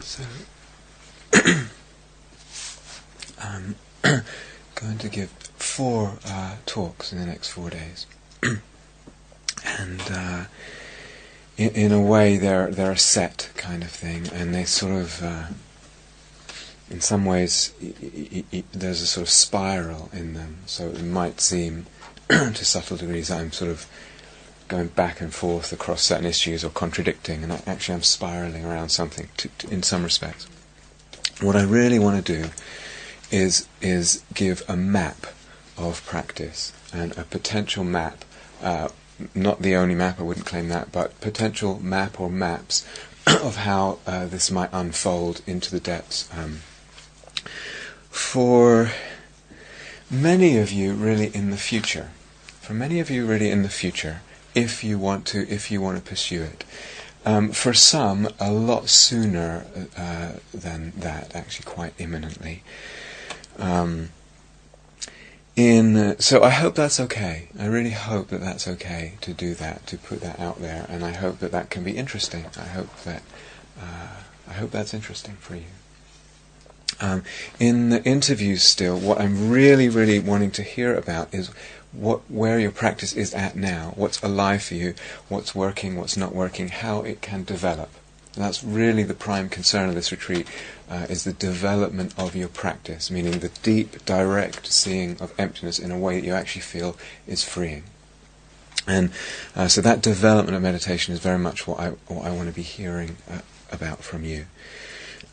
So, I'm going to give four uh, talks in the next four days, and uh, in, in, a way they're they're a set kind of thing, and they sort of, uh, in some ways, y- y- y- there's a sort of spiral in them. So it might seem, to subtle degrees, I'm sort of going back and forth across certain issues or contradicting, and I, actually I'm spiraling around something to, to, in some respects. What I really want to do is is give a map of practice and a potential map. Uh, not the only map, I wouldn't claim that, but potential map or maps of how uh, this might unfold into the depths. Um, for many of you, really in the future, for many of you, really in the future, if you want to, if you want to pursue it. Um, for some, a lot sooner uh, than that, actually, quite imminently. Um, in uh, so I hope that's okay. I really hope that that's okay to do that, to put that out there, and I hope that that can be interesting. I hope that uh, I hope that's interesting for you. Um, in the interviews, still, what I'm really, really wanting to hear about is what where your practice is at now, what's alive for you, what's working, what's not working, how it can develop. And that's really the prime concern of this retreat, uh, is the development of your practice, meaning the deep, direct seeing of emptiness in a way that you actually feel is freeing. And uh, so that development of meditation is very much what I, what I want to be hearing uh, about from you.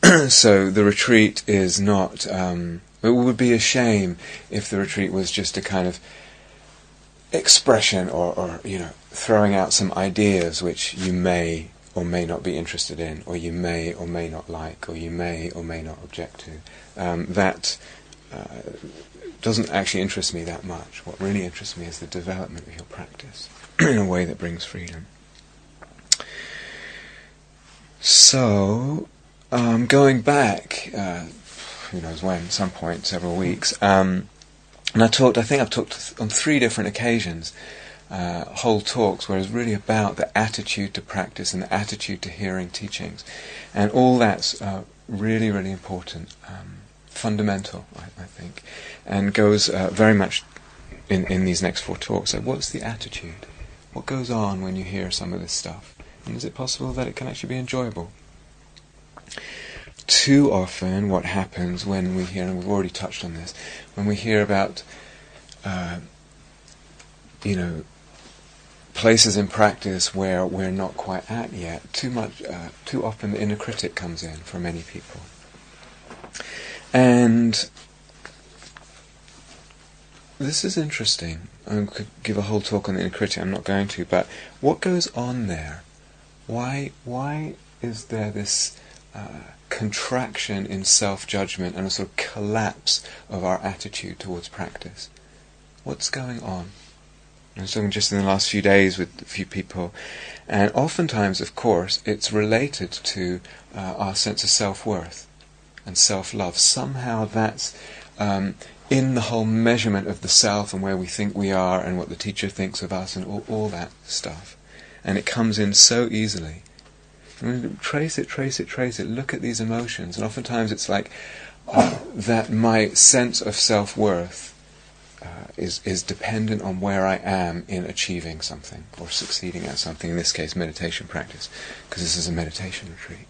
so the retreat is not. Um, it would be a shame if the retreat was just a kind of expression or, or you know throwing out some ideas which you may or may not be interested in, or you may or may not like, or you may or may not object to. Um, that uh, doesn't actually interest me that much. What really interests me is the development of your practice in a way that brings freedom. So, um, going back, uh, who knows when, some point, several weeks, um, and I talked, I think I've talked on three different occasions uh, whole talks where it's really about the attitude to practice and the attitude to hearing teachings. And all that's uh, really, really important, um, fundamental, I, I, think, and goes uh, very much in, in these next four talks. So, what's the attitude? What goes on when you hear some of this stuff? And is it possible that it can actually be enjoyable? Too often, what happens when we hear, and we've already touched on this, when we hear about, uh, you know, places in practice where we're not quite at yet, too much, uh, too often the inner critic comes in for many people. And this is interesting. I could give a whole talk on the inner critic. I'm not going to, but what goes on there? Why? Why is there this uh, contraction in self-judgment and a sort of collapse of our attitude towards practice? What's going on? I was talking just in the last few days with a few people, and oftentimes, of course, it's related to uh, our sense of self-worth and self-love. Somehow that's um, in the whole measurement of the self and where we think we are and what the teacher thinks of us and all, all that stuff. And it comes in so easily. Trace it, trace it, trace it. Look at these emotions, and oftentimes it's like uh, that my sense of self-worth uh, is is dependent on where I am in achieving something or succeeding at something. In this case, meditation practice, because this is a meditation retreat.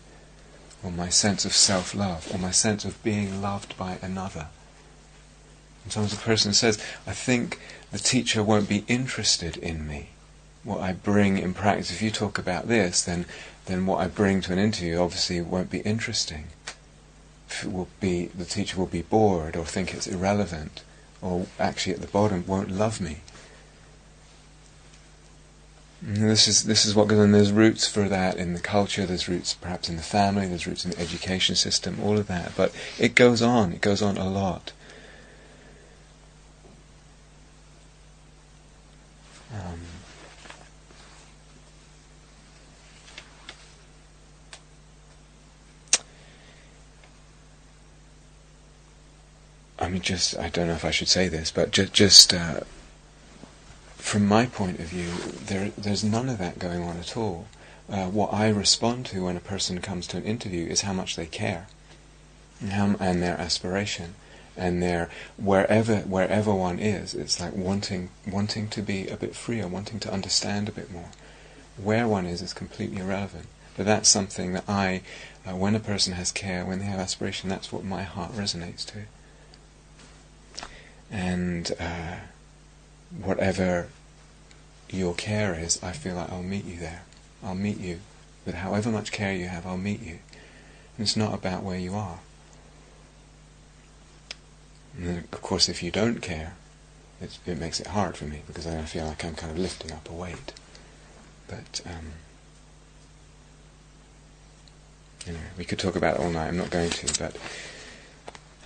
Or my sense of self-love, or my sense of being loved by another. And sometimes a person says, "I think the teacher won't be interested in me, what I bring in practice. If you talk about this, then then what I bring to an interview obviously won't be interesting." It will be the teacher will be bored or think it's irrelevant or actually at the bottom, won't love me. And this is this is what goes on. There's roots for that in the culture. There's roots perhaps in the family. There's roots in the education system. All of that, but it goes on. It goes on a lot. Um, I mean, just I don't know if I should say this, but just just uh, from my point of view, there there's none of that going on at all. uh, what I respond to when a person comes to an interview is how much they care and, how, and their aspiration and their wherever wherever one is it's like wanting wanting to be a bit freer wanting to understand a bit more. Where one is is completely irrelevant. But that's something that I uh, when a person has care when they have aspiration that's what my heart resonates to and uh, whatever your care is I feel like I'll meet you there I'll meet you with however much care you have I'll meet you and it's not about where you are and of course, if you don't care, it makes it hard for me because then I feel like I'm kind of lifting up a weight. But um, anyway, we could talk about it all night. I'm not going to, but.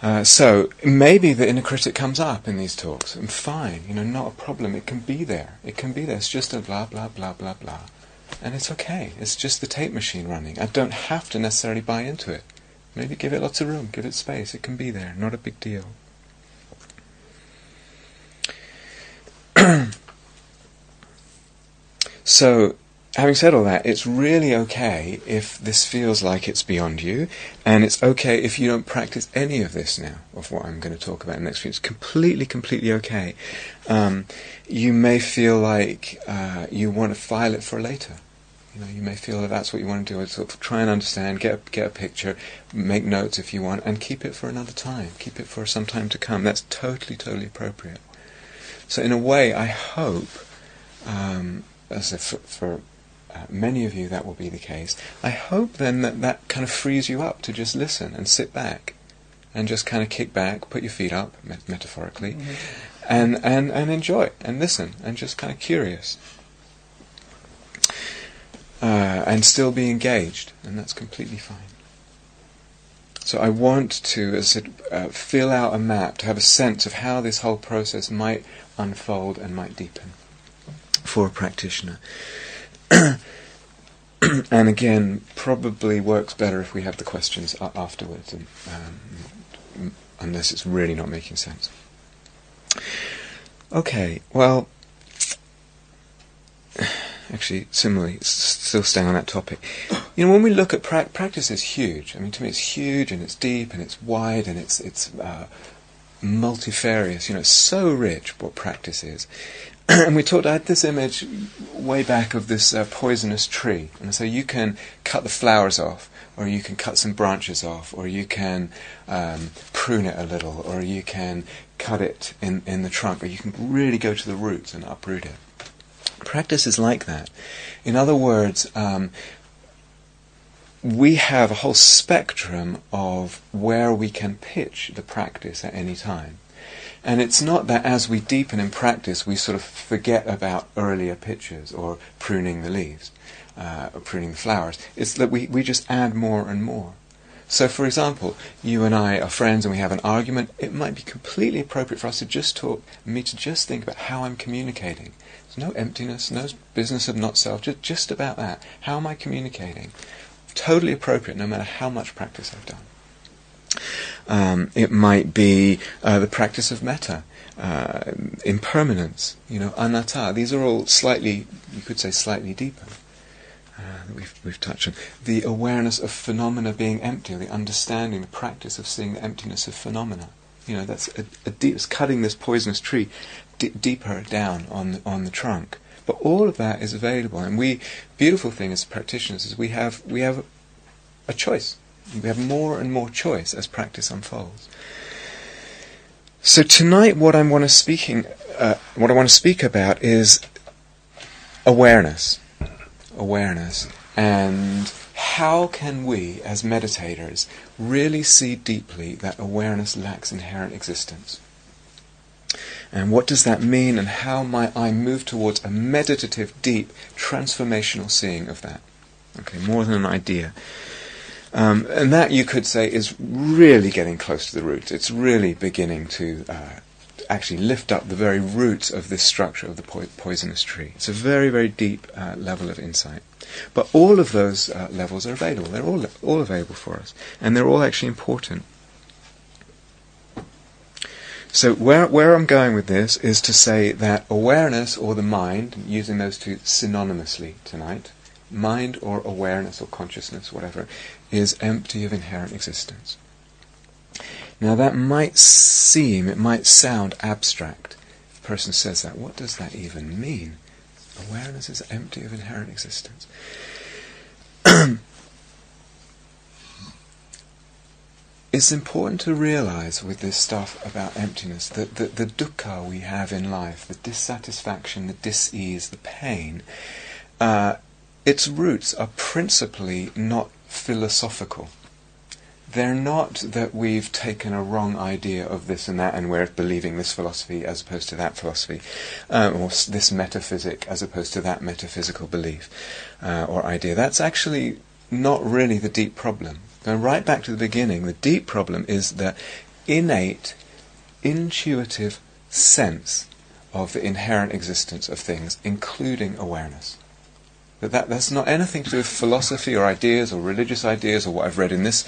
Uh, so maybe the inner critic comes up in these talks, and fine, you know, not a problem. It can be there. It can be there. It's just a blah blah blah blah blah, and it's okay. It's just the tape machine running. I don't have to necessarily buy into it. Maybe give it lots of room, give it space. It can be there. Not a big deal. so, having said all that, it's really okay if this feels like it's beyond you, and it's okay if you don't practice any of this now, of what I'm going to talk about in the next few. It's completely, completely okay. Um, you may feel like uh, you want to file it for later. You know, you may feel that that's what you want to do. Sort of try and understand, get a, get a picture, make notes if you want, and keep it for another time. Keep it for some time to come. That's totally, totally appropriate. So in a way, I hope, um, as if for, for uh, many of you that will be the case, I hope then that that kind of frees you up to just listen and sit back and just kind of kick back, put your feet up, met- metaphorically, mm-hmm. and, and, and enjoy and listen and just kind of curious. Uh, and still be engaged, and that's completely fine. So I want to, as I said, uh, fill out a map to have a sense of how this whole process might unfold and might deepen for a practitioner. and again, probably works better if we have the questions afterwards, and, um, unless it's really not making sense. Okay, well, actually, similarly, still staying on that topic. You know, when we look at pra- practice, is huge. I mean, to me, it's huge and it's deep and it's wide and it's it's uh, multifarious. You know, it's so rich what practice is. and we talked. I had this image way back of this uh, poisonous tree, and so you can cut the flowers off, or you can cut some branches off, or you can um, prune it a little, or you can cut it in in the trunk, or you can really go to the roots and uproot it. Practice is like that. In other words, um, we have a whole spectrum of where we can pitch the practice at any time. And it's not that as we deepen in practice, we sort of forget about earlier pictures or pruning the leaves, uh, or pruning the flowers. It's that we, we just add more and more. So, for example, you and I are friends and we have an argument. It might be completely appropriate for us to just talk, me to just think about how I'm communicating. There's no emptiness, no business of not self, just, just about that. How am I communicating? totally appropriate no matter how much practice I've done. Um, it might be uh, the practice of metta, uh, impermanence, you know, anatta. These are all slightly, you could say, slightly deeper. Uh, that we've, we've touched on. The awareness of phenomena being empty, the understanding, the practice of seeing the emptiness of phenomena. You know, that's a, a deep, it's cutting this poisonous tree d- deeper down on the, on the trunk. But all of that is available, and we beautiful thing as practitioners is we have we have a choice. We have more and more choice as practice unfolds. So tonight, what I want to speaking, uh, what I want to speak about is awareness, awareness, and how can we, as meditators, really see deeply that awareness lacks inherent existence? And what does that mean, and how might I move towards a meditative, deep, transformational seeing of that? Okay, more than an idea. Um, and that, you could say, is really getting close to the roots. It's really beginning to uh, actually lift up the very roots of this structure of the po- poisonous tree. It's a very, very deep uh, level of insight. But all of those uh, levels are available. They're all, all available for us. And they're all actually important. So where where I'm going with this is to say that awareness or the mind, using those two synonymously tonight, mind or awareness or consciousness, whatever, is empty of inherent existence. Now that might seem, it might sound abstract. A person says that. What does that even mean? Awareness is empty of inherent existence. it's important to realize with this stuff about emptiness that the, the dukkha we have in life, the dissatisfaction, the dis-ease, the pain, uh, its roots are principally not philosophical. They're not that we've taken a wrong idea of this and that and we're believing this philosophy as opposed to that philosophy, uh, or this metaphysic as opposed to that metaphysical belief uh, or idea. That's actually not really the deep problem. Going right back to the beginning, the deep problem is the innate, intuitive sense of the inherent existence of things, including awareness. That, that that's not anything to do with philosophy or ideas or religious ideas or what I've read in this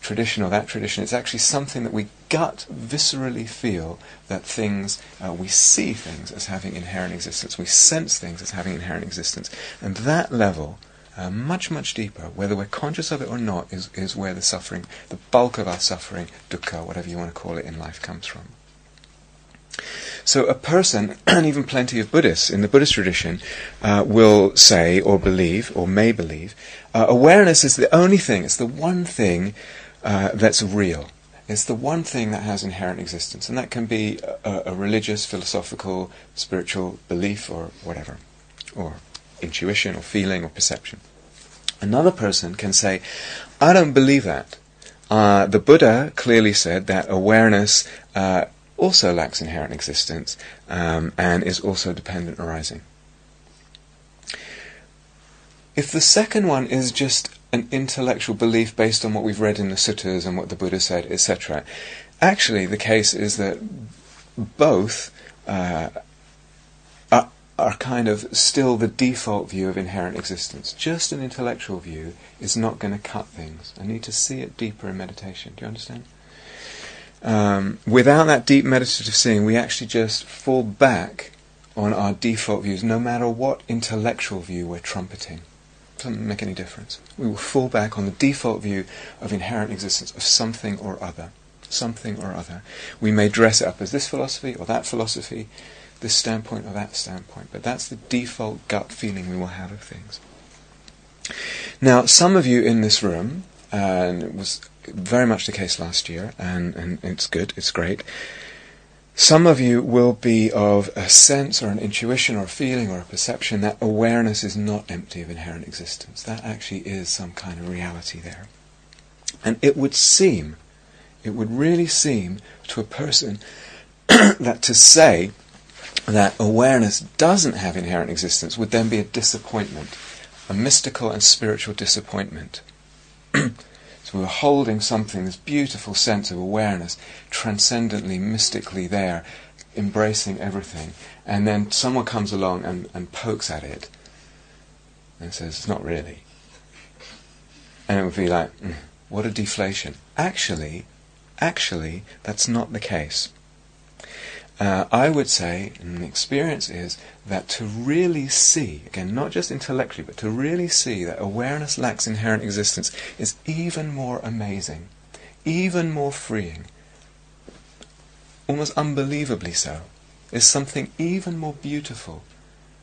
tradition or that tradition. It's actually something that we gut viscerally feel that things, uh, we see things as having inherent existence, we sense things as having inherent existence, and that level uh, much, much deeper, whether we're conscious of it or not, is, is where the suffering, the bulk of our suffering, dukkha, whatever you want to call it in life, comes from. So a person, and even plenty of Buddhists in the Buddhist tradition, uh, will say or believe, or may believe, uh, awareness is the only thing, it's the one thing uh, that's real. It's the one thing that has inherent existence, and that can be a, a religious, philosophical, spiritual belief or whatever, or intuition or feeling or perception. Another person can say, I don't believe that. Uh, the Buddha clearly said that awareness uh, also lacks inherent existence um, and is also dependent arising. If the second one is just an intellectual belief based on what we've read in the suttas and what the Buddha said, etc., actually the case is that both uh, are kind of still the default view of inherent existence. Just an intellectual view is not going to cut things. I need to see it deeper in meditation. Do you understand? Um, without that deep meditative seeing, we actually just fall back on our default views, no matter what intellectual view we're trumpeting. It doesn't make any difference. We will fall back on the default view of inherent existence of something or other. Something or other. We may dress it up as this philosophy or that philosophy this standpoint or that standpoint, but that's the default gut feeling we will have of things. Now, some of you in this room, and it was very much the case last year, and, and it's good, it's great. Some of you will be of a sense or an intuition or a feeling or a perception that awareness is not empty of inherent existence. That actually is some kind of reality there. And it would seem, it would really seem to a person that to say that awareness doesn't have inherent existence would then be a disappointment, a mystical and spiritual disappointment. we are holding something, this beautiful sense of awareness, transcendently, mystically there, embracing everything, and then someone comes along and, and pokes at it and says, it's not really. And it would be like, mm, what a deflation. Actually, actually, that's not the case. Uh, I would say, and the experience is, that to really see, again, not just intellectually, but to really see that awareness lacks inherent existence is even more amazing, even more freeing, almost unbelievably so. Is something even more beautiful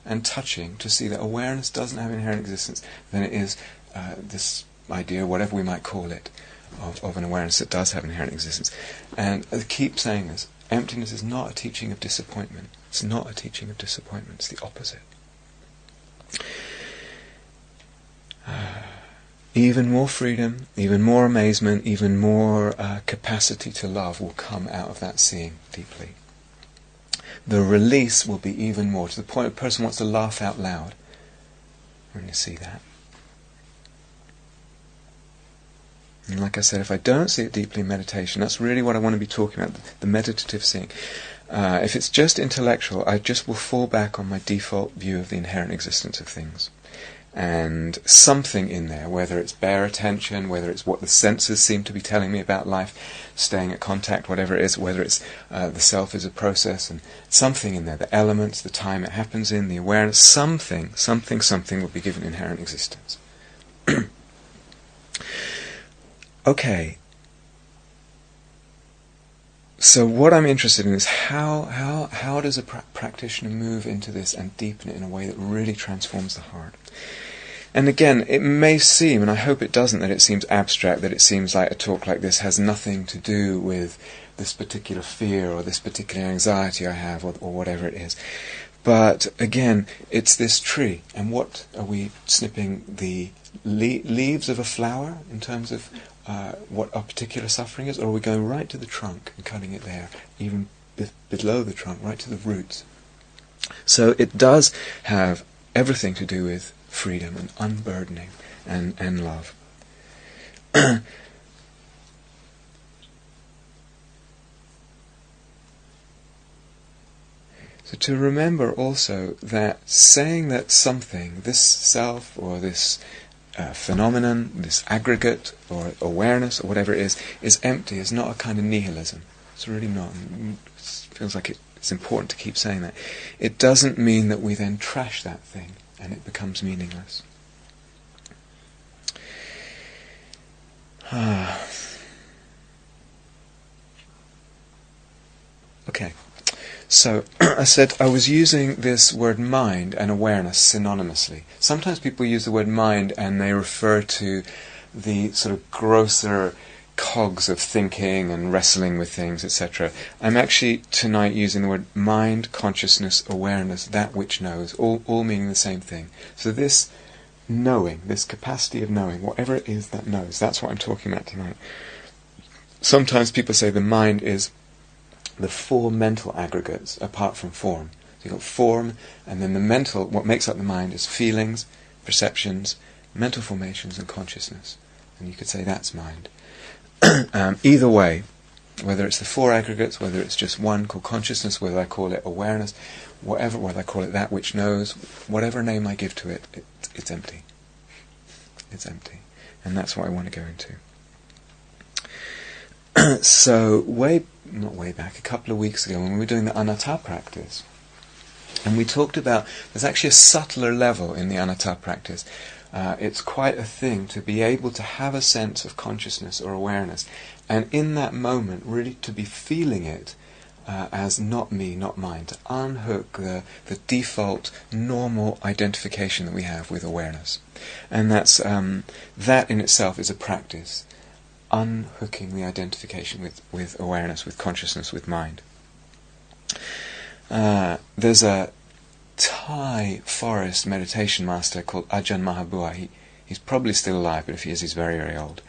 and touching to see that awareness doesn't have inherent existence than it is uh, this idea, whatever we might call it, of, of an awareness that does have inherent existence. And I keep saying this Emptiness is not a teaching of disappointment. It's not a teaching of disappointment. It's the opposite. even more freedom, even more amazement, even more uh, capacity to love will come out of that seeing deeply. The release will be even more to the point a person wants to laugh out loud when you see that. And like I said, if I don't see it deeply in meditation, that's really what I want to be talking about the meditative seeing. Uh, if it's just intellectual, I just will fall back on my default view of the inherent existence of things. and something in there, whether it's bare attention, whether it's what the senses seem to be telling me about life, staying at contact, whatever it is, whether it's uh, the self is a process, and something in there, the elements, the time it happens in, the awareness, something, something, something will be given inherent existence. Okay. So what I'm interested in is how how how does a pra- practitioner move into this and deepen it in a way that really transforms the heart. And again, it may seem, and I hope it doesn't, that it seems abstract, that it seems like a talk like this has nothing to do with this particular fear or this particular anxiety I have or, or whatever it is. But again, it's this tree. And what are we snipping the le- leaves of a flower in terms of uh, what a particular suffering is? Or are we going right to the trunk and cutting it there, even be- below the trunk, right to the roots? So it does have everything to do with freedom and unburdening and, and love. so to remember also that saying that something, this self or this uh, phenomenon, this aggregate or awareness or whatever it is, is empty It's not a kind of nihilism. It's really not. It feels like it's important to keep saying that. It doesn't mean that we then trash that thing and it becomes meaningless. Ah. okay. So I said I was using this word mind and awareness synonymously. Sometimes people use the word mind and they refer to the sort of grosser cogs of thinking and wrestling with things, etc. I'm actually tonight using the word mind, consciousness, awareness, that which knows, all, all meaning the same thing. So this knowing, this capacity of knowing, whatever it is that knows, that's what I'm talking about tonight. Sometimes people say the mind is the four mental aggregates apart from form. So you've got form, and then the mental, what makes up the mind is feelings, perceptions, mental formations, and consciousness. And you could say that's mind. um, either way, whether it's the four aggregates, whether it's just one called consciousness, whether I call it awareness, whatever, whether I call it that which knows, whatever name I give to it, it it's empty. It's empty. And that's what I want to go into. so, way, not way back, a couple of weeks ago, when we were doing the anatta practice, and we talked about there's actually a subtler level in the anatta practice. Uh, it's quite a thing to be able to have a sense of consciousness or awareness, and in that moment, really to be feeling it uh, as not me, not mine, to unhook the, the default normal identification that we have with awareness. And that's, um, that in itself is a practice, unhooking the identification with, with awareness, with consciousness, with mind. Uh, there's a Thai forest meditation master called Ajahn Mahabua. He, he's probably still alive, but if he is, he's very, very old.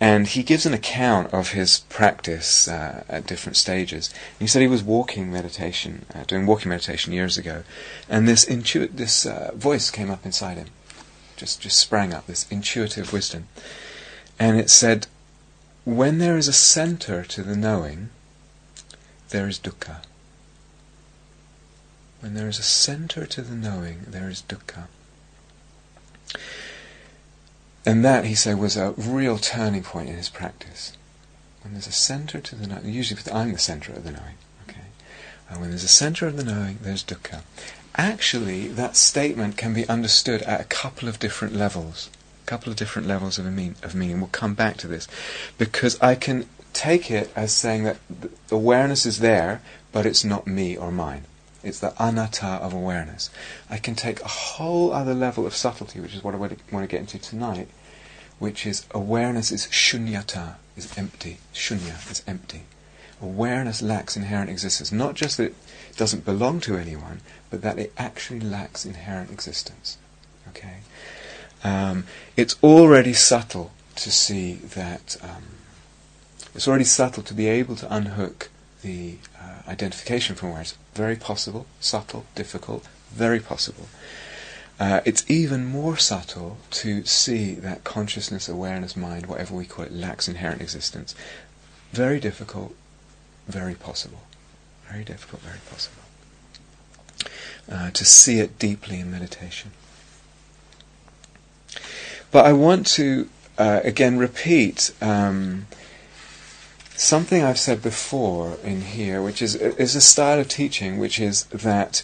And he gives an account of his practice uh, at different stages. He said he was walking meditation, uh, doing walking meditation years ago, and this intu- this uh, voice came up inside him, just just sprang up, this intuitive wisdom, and it said, "When there is a center to the knowing, there is dukkha." When there is a center to the knowing, there is dukkha. And that, he said, was a real turning point in his practice. When there's a center to the knowing, usually I'm the center of the knowing, okay? And when there's a center of the knowing, there's dukkha. Actually, that statement can be understood at a couple of different levels. Couple of different levels of, mean, of meaning. We'll come back to this. Because I can take it as saying that awareness is there, but it's not me or mine. It's the anatta of awareness. I can take a whole other level of subtlety, which is what I want to get into tonight, which is awareness is shunyata, is empty. Shunya is empty. Awareness lacks inherent existence. Not just that it doesn't belong to anyone, but that it actually lacks inherent existence. Okay? Um, it's already subtle to see that. Um, it's already subtle to be able to unhook the uh, identification from where it's Very possible, subtle, difficult, very possible. Uh, it's even more subtle to see that consciousness, awareness, mind, whatever we call it, lacks inherent existence. Very difficult, very possible. Very difficult, very possible. Uh, to see it deeply in meditation. But I want to uh, again repeat um, something I've said before in here, which is is a style of teaching, which is that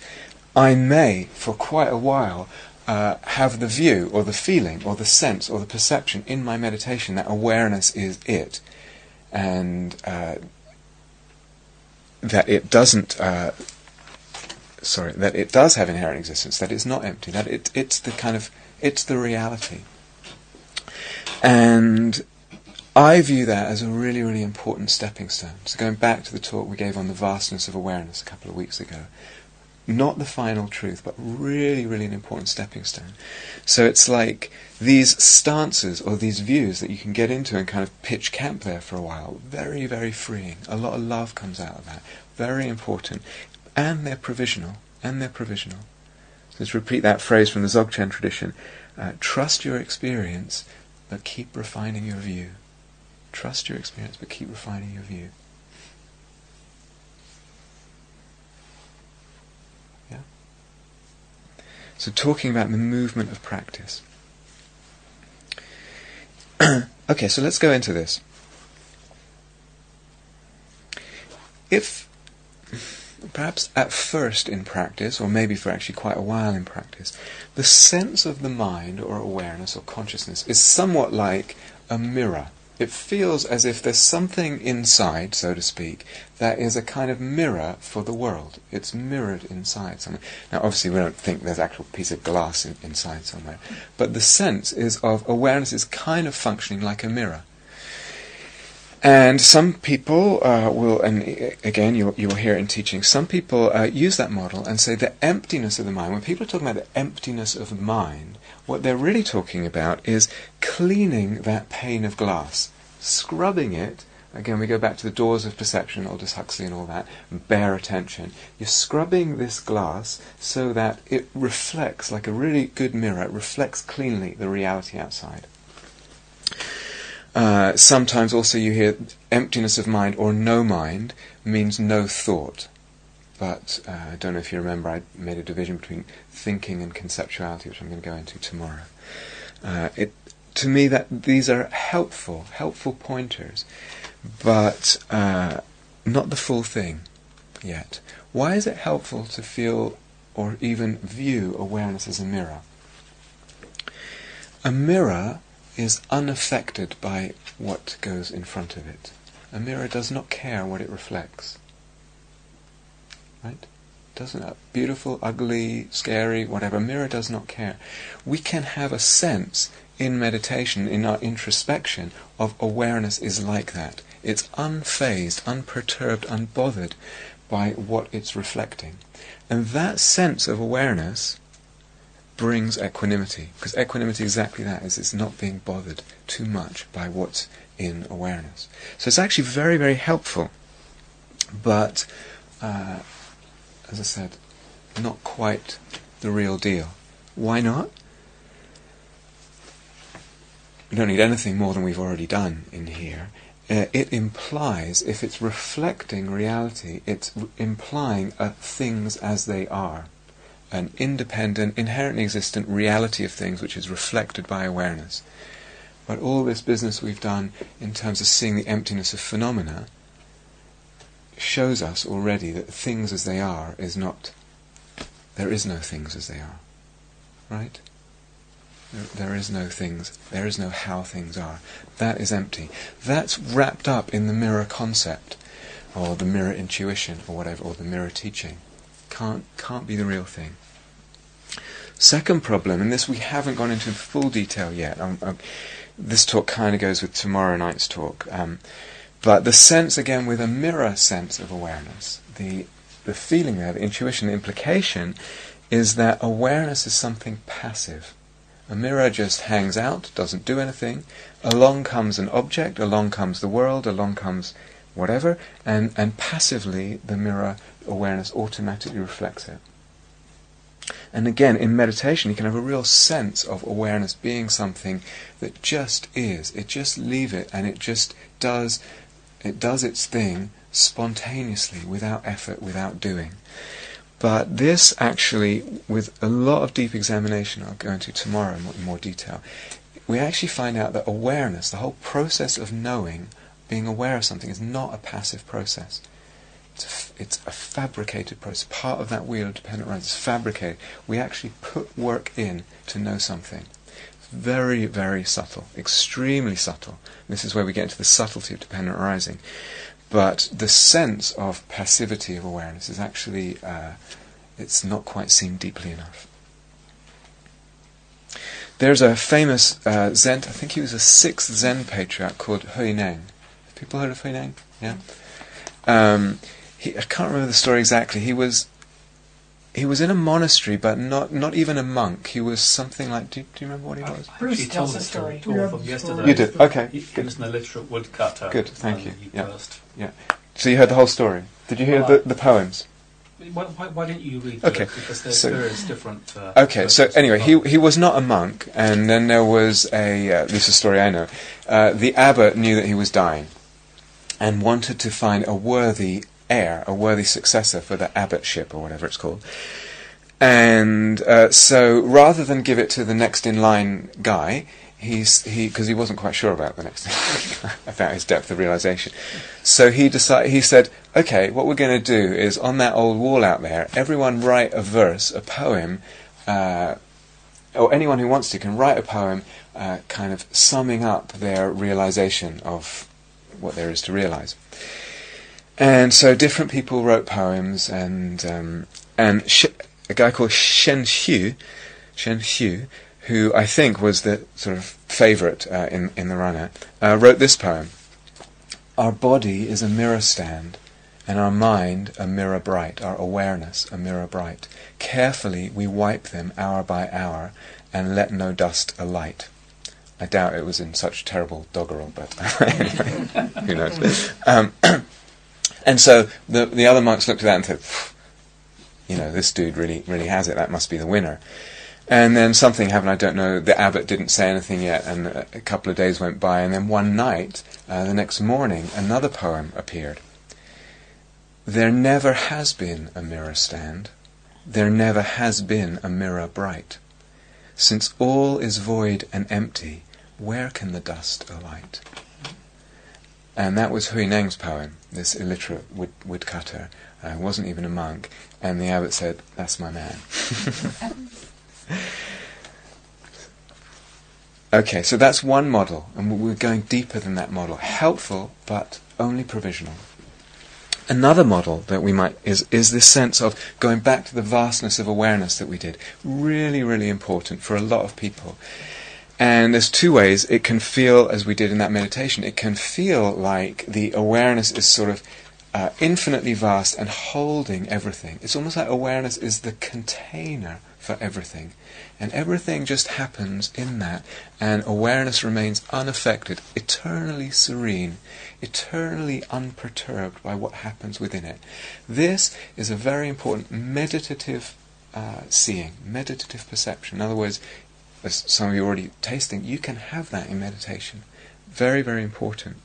I may, for quite a while, uh, have the view or the feeling or the sense or the perception in my meditation that awareness is it, and uh, that it doesn't. Uh, sorry, that it does have inherent existence. That it's not empty. That it, it's the kind of it's the reality. And I view that as a really, really important stepping stone. So going back to the talk we gave on the vastness of awareness a couple of weeks ago, not the final truth, but really, really an important stepping stone. So it's like these stances or these views that you can get into and kind of pitch camp there for a while. Very, very freeing. A lot of love comes out of that. Very important. And they're provisional. And they're provisional. So let's repeat that phrase from the Dzogchen tradition. Uh, trust your experience, but keep refining your view. Trust your experience, but keep refining your view. Yeah? So, talking about the movement of practice. okay, so let's go into this. If, perhaps at first in practice, or maybe for actually quite a while in practice, the sense of the mind or awareness or consciousness is somewhat like a mirror it feels as if there's something inside, so to speak, that is a kind of mirror for the world. It's mirrored inside somewhere. Now, obviously, we don't think there's actual piece of glass in, inside somewhere, but the sense is of awareness is kind of functioning like a mirror. And some people uh, will, and again, you'll, you'll hear in teaching, some people uh, use that model and say the emptiness of the mind, when people are talking about the emptiness of mind, what they're really talking about is cleaning that pane of glass, scrubbing it. Again, we go back to the doors of perception, Aldous Huxley and all that, bare attention. You're scrubbing this glass so that it reflects, like a really good mirror, it reflects cleanly the reality outside. Uh, sometimes also you hear emptiness of mind or no mind means no thought. But uh, I don't know if you remember, I made a division between thinking and conceptuality, which I'm going to go into tomorrow. Uh, it, to me, that these are helpful, helpful pointers, but uh, not the full thing yet. Why is it helpful to feel or even view awareness as a mirror? A mirror is unaffected by what goes in front of it. A mirror does not care what it reflects. Right? Doesn't it? Beautiful, ugly, scary, whatever. Mirror does not care. We can have a sense in meditation, in our introspection, of awareness is like that. It's unfazed, unperturbed, unbothered by what it's reflecting. And that sense of awareness brings equanimity. Because equanimity is exactly that, is it's not being bothered too much by what's in awareness. So it's actually very, very helpful. But uh, as I said, not quite the real deal. Why not? We don't need anything more than we've already done in here. Uh, it implies, if it's reflecting reality, it's r- implying uh, things as they are. An independent, inherently existent reality of things which is reflected by awareness. But all this business we've done in terms of seeing the emptiness of phenomena shows us already that things as they are is not, there is no things as they are. Right? There, there is no things, there is no how things are. That is empty. That's wrapped up in the mirror concept, or the mirror intuition, or whatever, or the mirror teaching. Can't, can't be the real thing. Second problem, and this we haven't gone into full detail yet. Um, um, this talk kind of goes with tomorrow night's talk. Um, but the sense, again, with a mirror sense of awareness, the, the feeling there, the intuition, the implication is that awareness is something passive. A mirror just hangs out, doesn't do anything. Along comes an object, along comes the world, along comes whatever, and, and passively the mirror awareness automatically reflects it. And again, in meditation, you can have a real sense of awareness being something that just is. It just leave it, and it just does it does its thing spontaneously, without effort, without doing. But this actually, with a lot of deep examination, I'll go into tomorrow in more detail, we actually find out that awareness, the whole process of knowing, being aware of something, is not a passive process. It's a, it's a fabricated process. Part of that wheel of dependent arising is fabricated. We actually put work in to know something. Very, very subtle, extremely subtle. This is where we get into the subtlety of dependent arising. But the sense of passivity of awareness is actually, uh, it's not quite seen deeply enough. There's a famous uh, Zen, I think he was a sixth Zen patriarch called Huineng. People heard of Huineng? Yeah. Um, he, I can't remember the story exactly. He was he was in a monastery, but not not even a monk. He was something like. Do, do you remember what he was? Bruce tells the story. Told from yesterday. You did. Okay. He, he was an illiterate woodcutter. Good, thank you. He Yeah. burst. So you heard the whole story. Did you hear Well, the, the poems? Why, why, why didn't you read Okay, it? Because there's so- various different. Uh, Okay, so anyway, he he was not a monk, and then there was a uh, this is a story I know. Uh, the abbot knew that he was dying, and wanted to find a worthy heir, a worthy successor for the abbotship or whatever it's called. And uh, so, rather than give it to the next in line guy, he's he because he wasn't quite sure about the next about his depth of realization. So he decided. He said, "Okay, what we're going to do is on that old wall out there, everyone write a verse, a poem, uh, or anyone who wants to can write a poem, uh, kind of summing up their realization of what there is to realize." And so different people wrote poems, and um, and Sh- a guy called Shen Xiu, Shen Xiu, who I think was the sort of favourite uh, in in the runner, uh, wrote this poem. Our body is a mirror stand, and our mind a mirror bright, our awareness a mirror bright. Carefully we wipe them hour by hour, and let no dust alight. I doubt it was in such terrible doggerel, but anyway, who knows? Um, and so the the other monks looked at that and said, you know, this dude really really has it. That must be the winner. And then something happened. I don't know. The abbot didn't say anything yet, and a, a couple of days went by. And then one night, uh, the next morning, another poem appeared. There never has been a mirror stand. There never has been a mirror bright. Since all is void and empty, where can the dust alight? And that was Hui Neng's poem, this illiterate wood, woodcutter. Uh, wasn't even a monk. And the abbot said, That's my man. okay, so that's one model, and we're going deeper than that model. Helpful, but only provisional. Another model that we might is is this sense of going back to the vastness of awareness that we did. Really, really important for a lot of people. And there's two ways it can feel, as we did in that meditation, it can feel like the awareness is sort of uh, infinitely vast and holding everything. It's almost like awareness is the container for everything. And everything just happens in that, and awareness remains unaffected, eternally serene, eternally unperturbed by what happens within it. This is a very important meditative uh, seeing, meditative perception. In other words, as some of you already tasting, you can have that in meditation. Very, very important.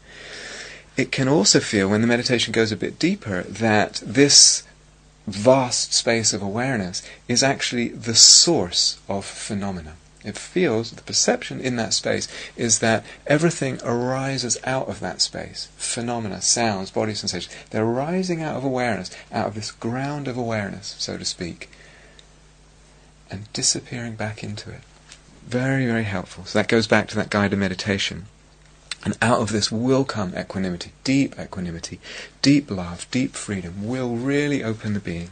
It can also feel, when the meditation goes a bit deeper, that this vast space of awareness is actually the source of phenomena. It feels, the perception in that space is that everything arises out of that space. Phenomena, sounds, body sensations, they're rising out of awareness, out of this ground of awareness, so to speak, and disappearing back into it. Very, very helpful. So that goes back to that guided meditation. And out of this will come equanimity, deep equanimity, deep love, deep freedom, will really open the being.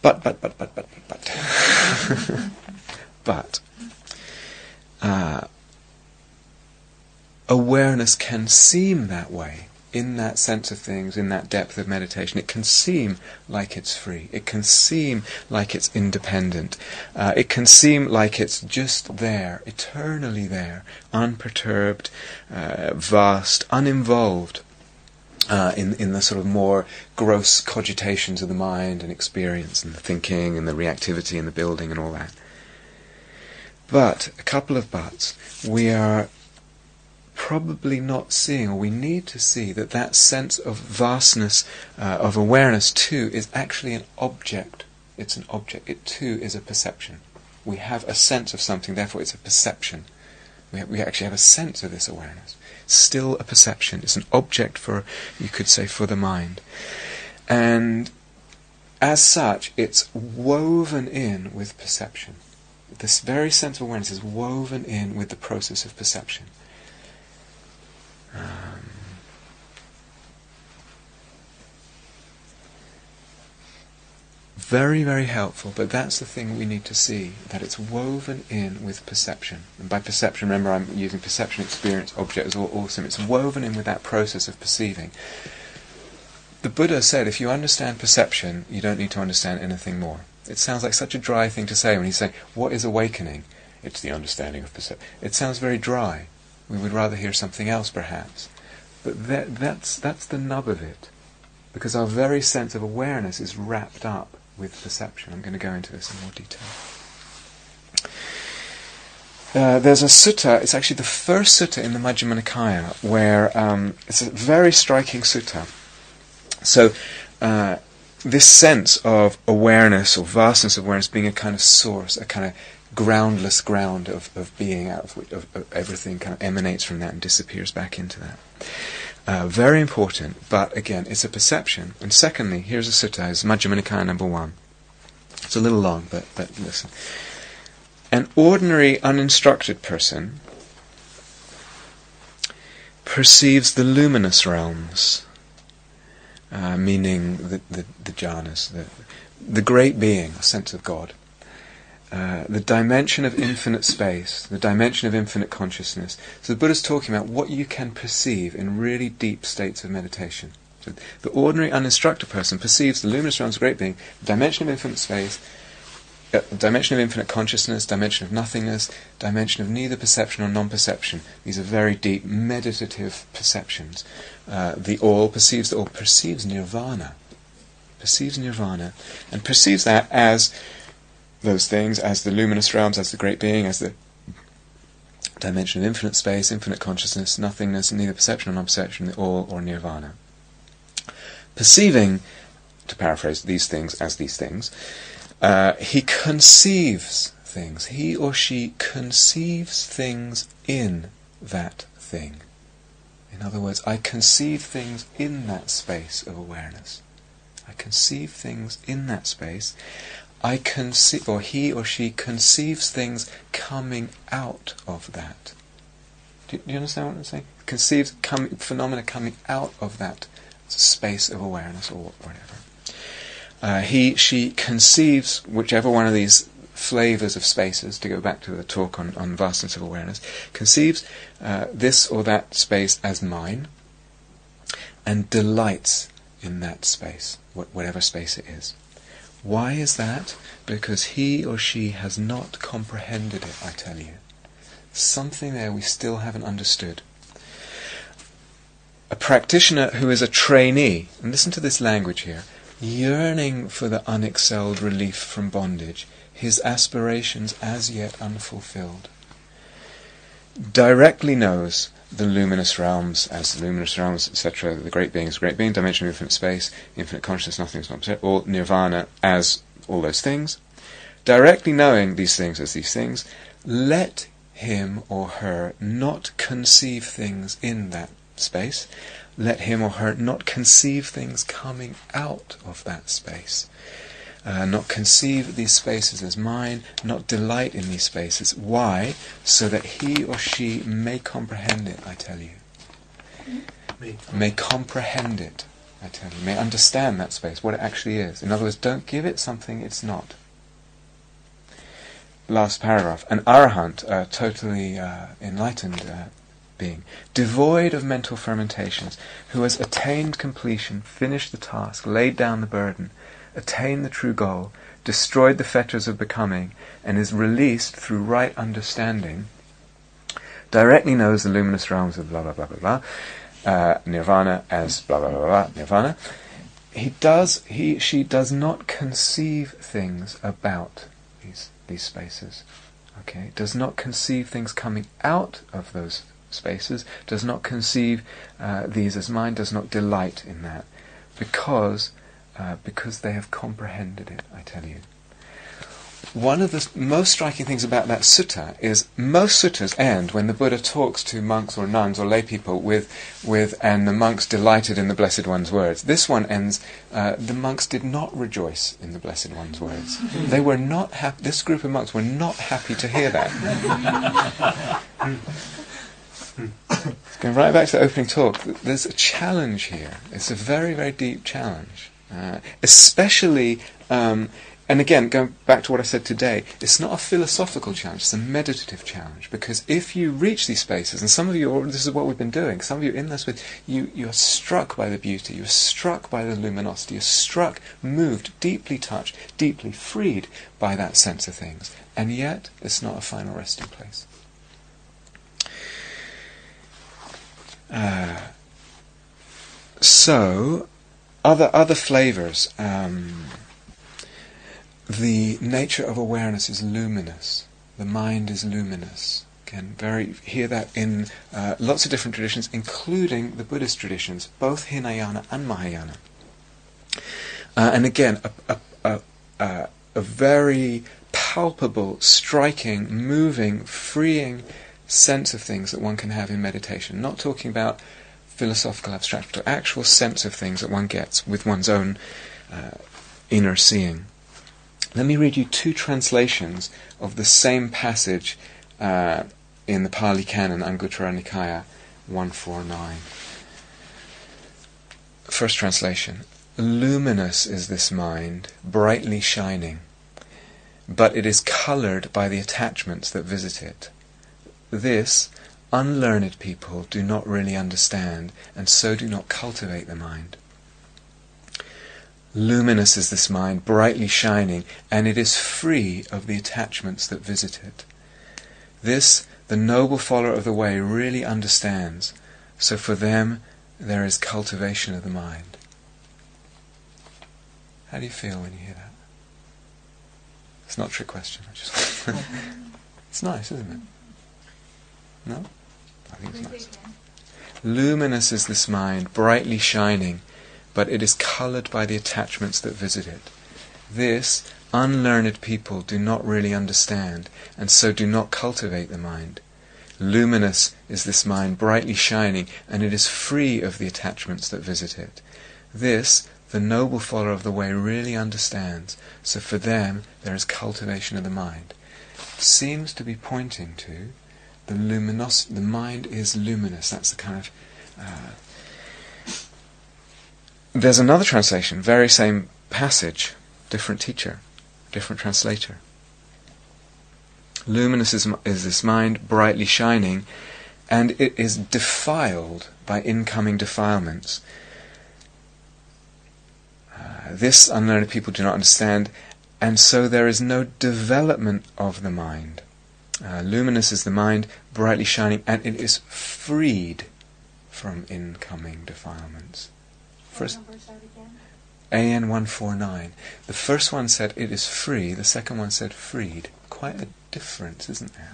But, but, but, but, but, but, but. but. Uh, awareness can seem that way in that sense of things, in that depth of meditation. It can seem like it's free. It can seem like it's independent. Uh, it can seem like it's just there, eternally there, unperturbed, uh, vast, uninvolved. Uh, in in the sort of more gross cogitations of the mind and experience and the thinking and the reactivity and the building and all that. But a couple of buts. We are probably not seeing, or we need to see, that that sense of vastness, uh, of awareness too, is actually an object. It's an object. It too is a perception. We have a sense of something, therefore it's a perception. We, ha- we actually have a sense of this awareness. Still a perception. It's an object for, you could say, for the mind. And as such, it's woven in with perception. This very sense of awareness is woven in with the process of perception. Um, very, very helpful, but that's the thing we need to see that it's woven in with perception. And by perception, remember I'm using perception, experience, object as all awesome. It's woven in with that process of perceiving. The Buddha said if you understand perception, you don't need to understand anything more. It sounds like such a dry thing to say when he's saying, What is awakening? It's the understanding of perception. It sounds very dry. We would rather hear something else, perhaps. But that, that's, that's the nub of it. Because our very sense of awareness is wrapped up with perception. I'm going to go into this in more detail. Uh, there's a sutta, it's actually the first sutta in the Majjhima Nikaya, where um, it's a very striking sutta. So, uh, this sense of awareness or vastness of awareness being a kind of source, a kind of groundless ground of, of being out of which of, of everything kind of emanates from that and disappears back into that. Uh, very important, but again, it's a perception. And secondly, here's a sutta, it's Majjhima Nikaya number one. It's a little long, but, but listen. An ordinary uninstructed person perceives the luminous realms, uh, meaning the, the, the jhanas, the, the great being, a sense of God. Uh, the dimension of infinite space, the dimension of infinite consciousness. So the Buddha's talking about what you can perceive in really deep states of meditation. So the ordinary uninstructed person perceives the luminous realms of great being, the dimension of infinite space, uh, dimension of infinite consciousness, dimension of nothingness, dimension of neither perception nor non-perception. These are very deep meditative perceptions. Uh, the all perceives the all, perceives nirvana, perceives nirvana, and perceives that as those things as the luminous realms, as the great being, as the dimension of infinite space, infinite consciousness, nothingness, neither perception nor non-perception, the all or nirvana. Perceiving, to paraphrase these things as these things, uh, he conceives things. He or she conceives things in that thing. In other words, I conceive things in that space of awareness. I conceive things in that space. I conceive, or he or she conceives things coming out of that. Do you, do you understand what I'm saying? Conceives phenomena coming out of that space of awareness or whatever. Uh, he, she conceives whichever one of these flavors of spaces, to go back to the talk on, on vastness of awareness, conceives uh, this or that space as mine and delights in that space, wh- whatever space it is. Why is that? Because he or she has not comprehended it, I tell you. Something there we still haven't understood. A practitioner who is a trainee, and listen to this language here, yearning for the unexcelled relief from bondage, his aspirations as yet unfulfilled, directly knows the luminous realms as the luminous realms, etc., the great being beings, great being, dimension of infinite space, infinite consciousness, nothing is not or nirvana as all those things. Directly knowing these things as these things, let him or her not conceive things in that space. Let him or her not conceive things coming out of that space. Uh, not conceive these spaces as mine, not delight in these spaces. Why? So that he or she may comprehend it, I tell you. Me. May comprehend it, I tell you. May understand that space, what it actually is. In other words, don't give it something it's not. Last paragraph. An arahant, a totally uh, enlightened uh, being, devoid of mental fermentations, who has attained completion, finished the task, laid down the burden, attained the true goal, destroyed the fetters of becoming, and is released through right understanding, directly knows the luminous realms of blah blah blah blah blah, uh, nirvana as blah blah blah blah nirvana. He does, he, she does not conceive things about these these spaces. Okay, does not conceive things coming out of those spaces. Does not conceive uh, these as mine. Does not delight in that, because uh, because they have comprehended it. I tell you. one of the most striking things about that sutta is most suttas end when the Buddha talks to monks or nuns or lay people with, with and the monks delighted in the Blessed One's words. This one ends, uh, the monks did not rejoice in the Blessed One's words. They were not happy, this group of monks were not happy to hear that. Going right back to the opening talk, there's a challenge here. It's a very, very deep challenge. Uh, especially um, and again, going back to what I said today, it's not a philosophical challenge, it's a meditative challenge. Because if you reach these spaces, and some of you, are, this is what we've been doing, some of you in this with, you, you're struck by the beauty, you're struck by the luminosity, you're struck, moved, deeply touched, deeply freed by that sense of things. And yet, it's not a final resting place. Uh, so, other other flavors. Um, the nature of awareness is luminous. The mind is luminous. Can very hear that in uh, lots of different traditions, including the Buddhist traditions, both Hinayana and Mahayana. Uh, and again, a, a, a, a very palpable, striking, moving, freeing sense of things that one can have in meditation. Not talking about philosophical abstract, but actual sense of things that one gets with one's own uh, inner seeing. Let me read you two translations of the same passage uh, in the Pali Canon, Anguttara Nikaya 149. First translation Luminous is this mind, brightly shining, but it is coloured by the attachments that visit it. This unlearned people do not really understand, and so do not cultivate the mind. Luminous is this mind, brightly shining, and it is free of the attachments that visit it. This the noble follower of the way really understands, so for them there is cultivation of the mind. How do you feel when you hear that? It's not a trick question. It's nice, isn't it? No? I think. Luminous is this mind, brightly shining, but it is coloured by the attachments that visit it. This unlearned people do not really understand, and so do not cultivate the mind. Luminous is this mind, brightly shining, and it is free of the attachments that visit it. This the noble follower of the way really understands, so for them there is cultivation of the mind. Seems to be pointing to the luminosity. The mind is luminous. That's the kind of uh, there's another translation, very same passage, different teacher, different translator. Luminous is, is this mind, brightly shining, and it is defiled by incoming defilements. Uh, this unlearned people do not understand, and so there is no development of the mind. Uh, luminous is the mind, brightly shining, and it is freed from incoming defilements. First, AN 149. The first one said it is free, the second one said freed. Quite a difference, isn't there?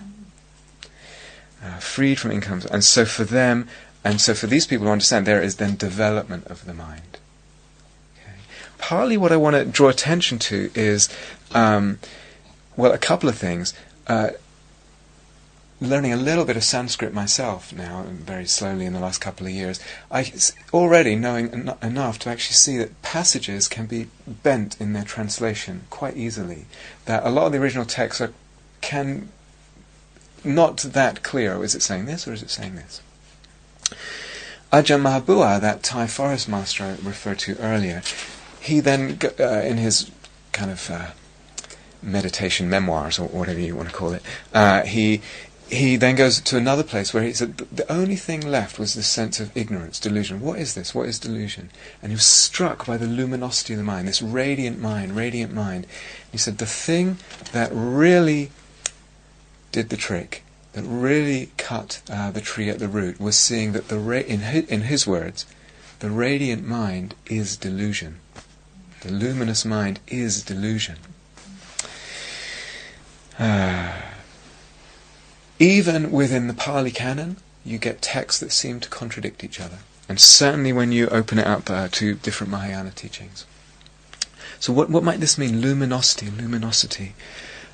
Uh, freed from incomes. And so for them, and so for these people to understand, there is then development of the mind. Okay. Partly what I want to draw attention to is, um, well, a couple of things. Uh, learning a little bit of Sanskrit myself now, very slowly in the last couple of years, I already knowing en- enough to actually see that passages can be bent in their translation quite easily. That a lot of the original texts are can not that clear. Is it saying this or is it saying this? Ajahn Maha Bua, that Thai forest master I referred to earlier, he then, uh, in his kind of uh, meditation memoirs or whatever you want to call it, uh, he he then goes to another place where he said the only thing left was this sense of ignorance, delusion. What is this? What is delusion? And he was struck by the luminosity of the mind, this radiant mind, radiant mind. He said the thing that really did the trick, that really cut uh, the tree at the root, was seeing that the ra- in his, in his words, the radiant mind is delusion. The luminous mind is delusion. Ah. Even within the Pali Canon, you get texts that seem to contradict each other. And certainly when you open it up uh, to different Mahayana teachings. So what, what might this mean? Luminosity, luminosity.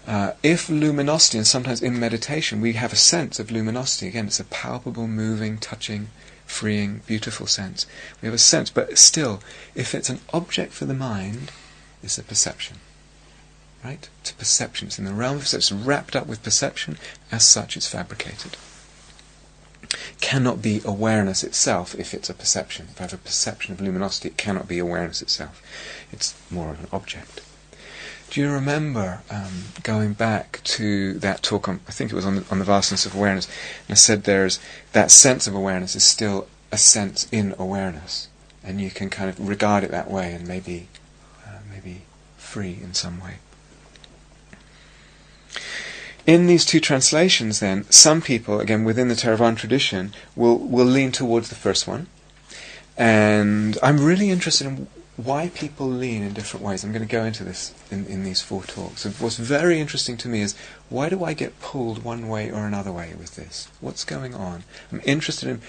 Uh, if luminosity, and sometimes in meditation we have a sense of luminosity, again, it's a palpable, moving, touching, freeing, beautiful sense. We have a sense, but still, if it's an object for the mind, it's a perception. Right? A perception. It's in the realm of perception. It's wrapped up with perception. As such, it's fabricated. Cannot be awareness itself if it's a perception. If I have a perception of luminosity, it cannot be awareness itself. It's more of an object. Do you remember um, going back to that talk on, I think it was on the, on the vastness of awareness, and I said there's that sense of awareness is still a sense in awareness, and you can kind of regard it that way and maybe, uh, maybe free in some way. In these two translations, then, some people, again within the Theravada tradition, will, will lean towards the first one. And I'm really interested in why people lean in different ways. I'm going to go into this in, in these four talks. And what's very interesting to me is why do I get pulled one way or another way with this? What's going on? I'm interested in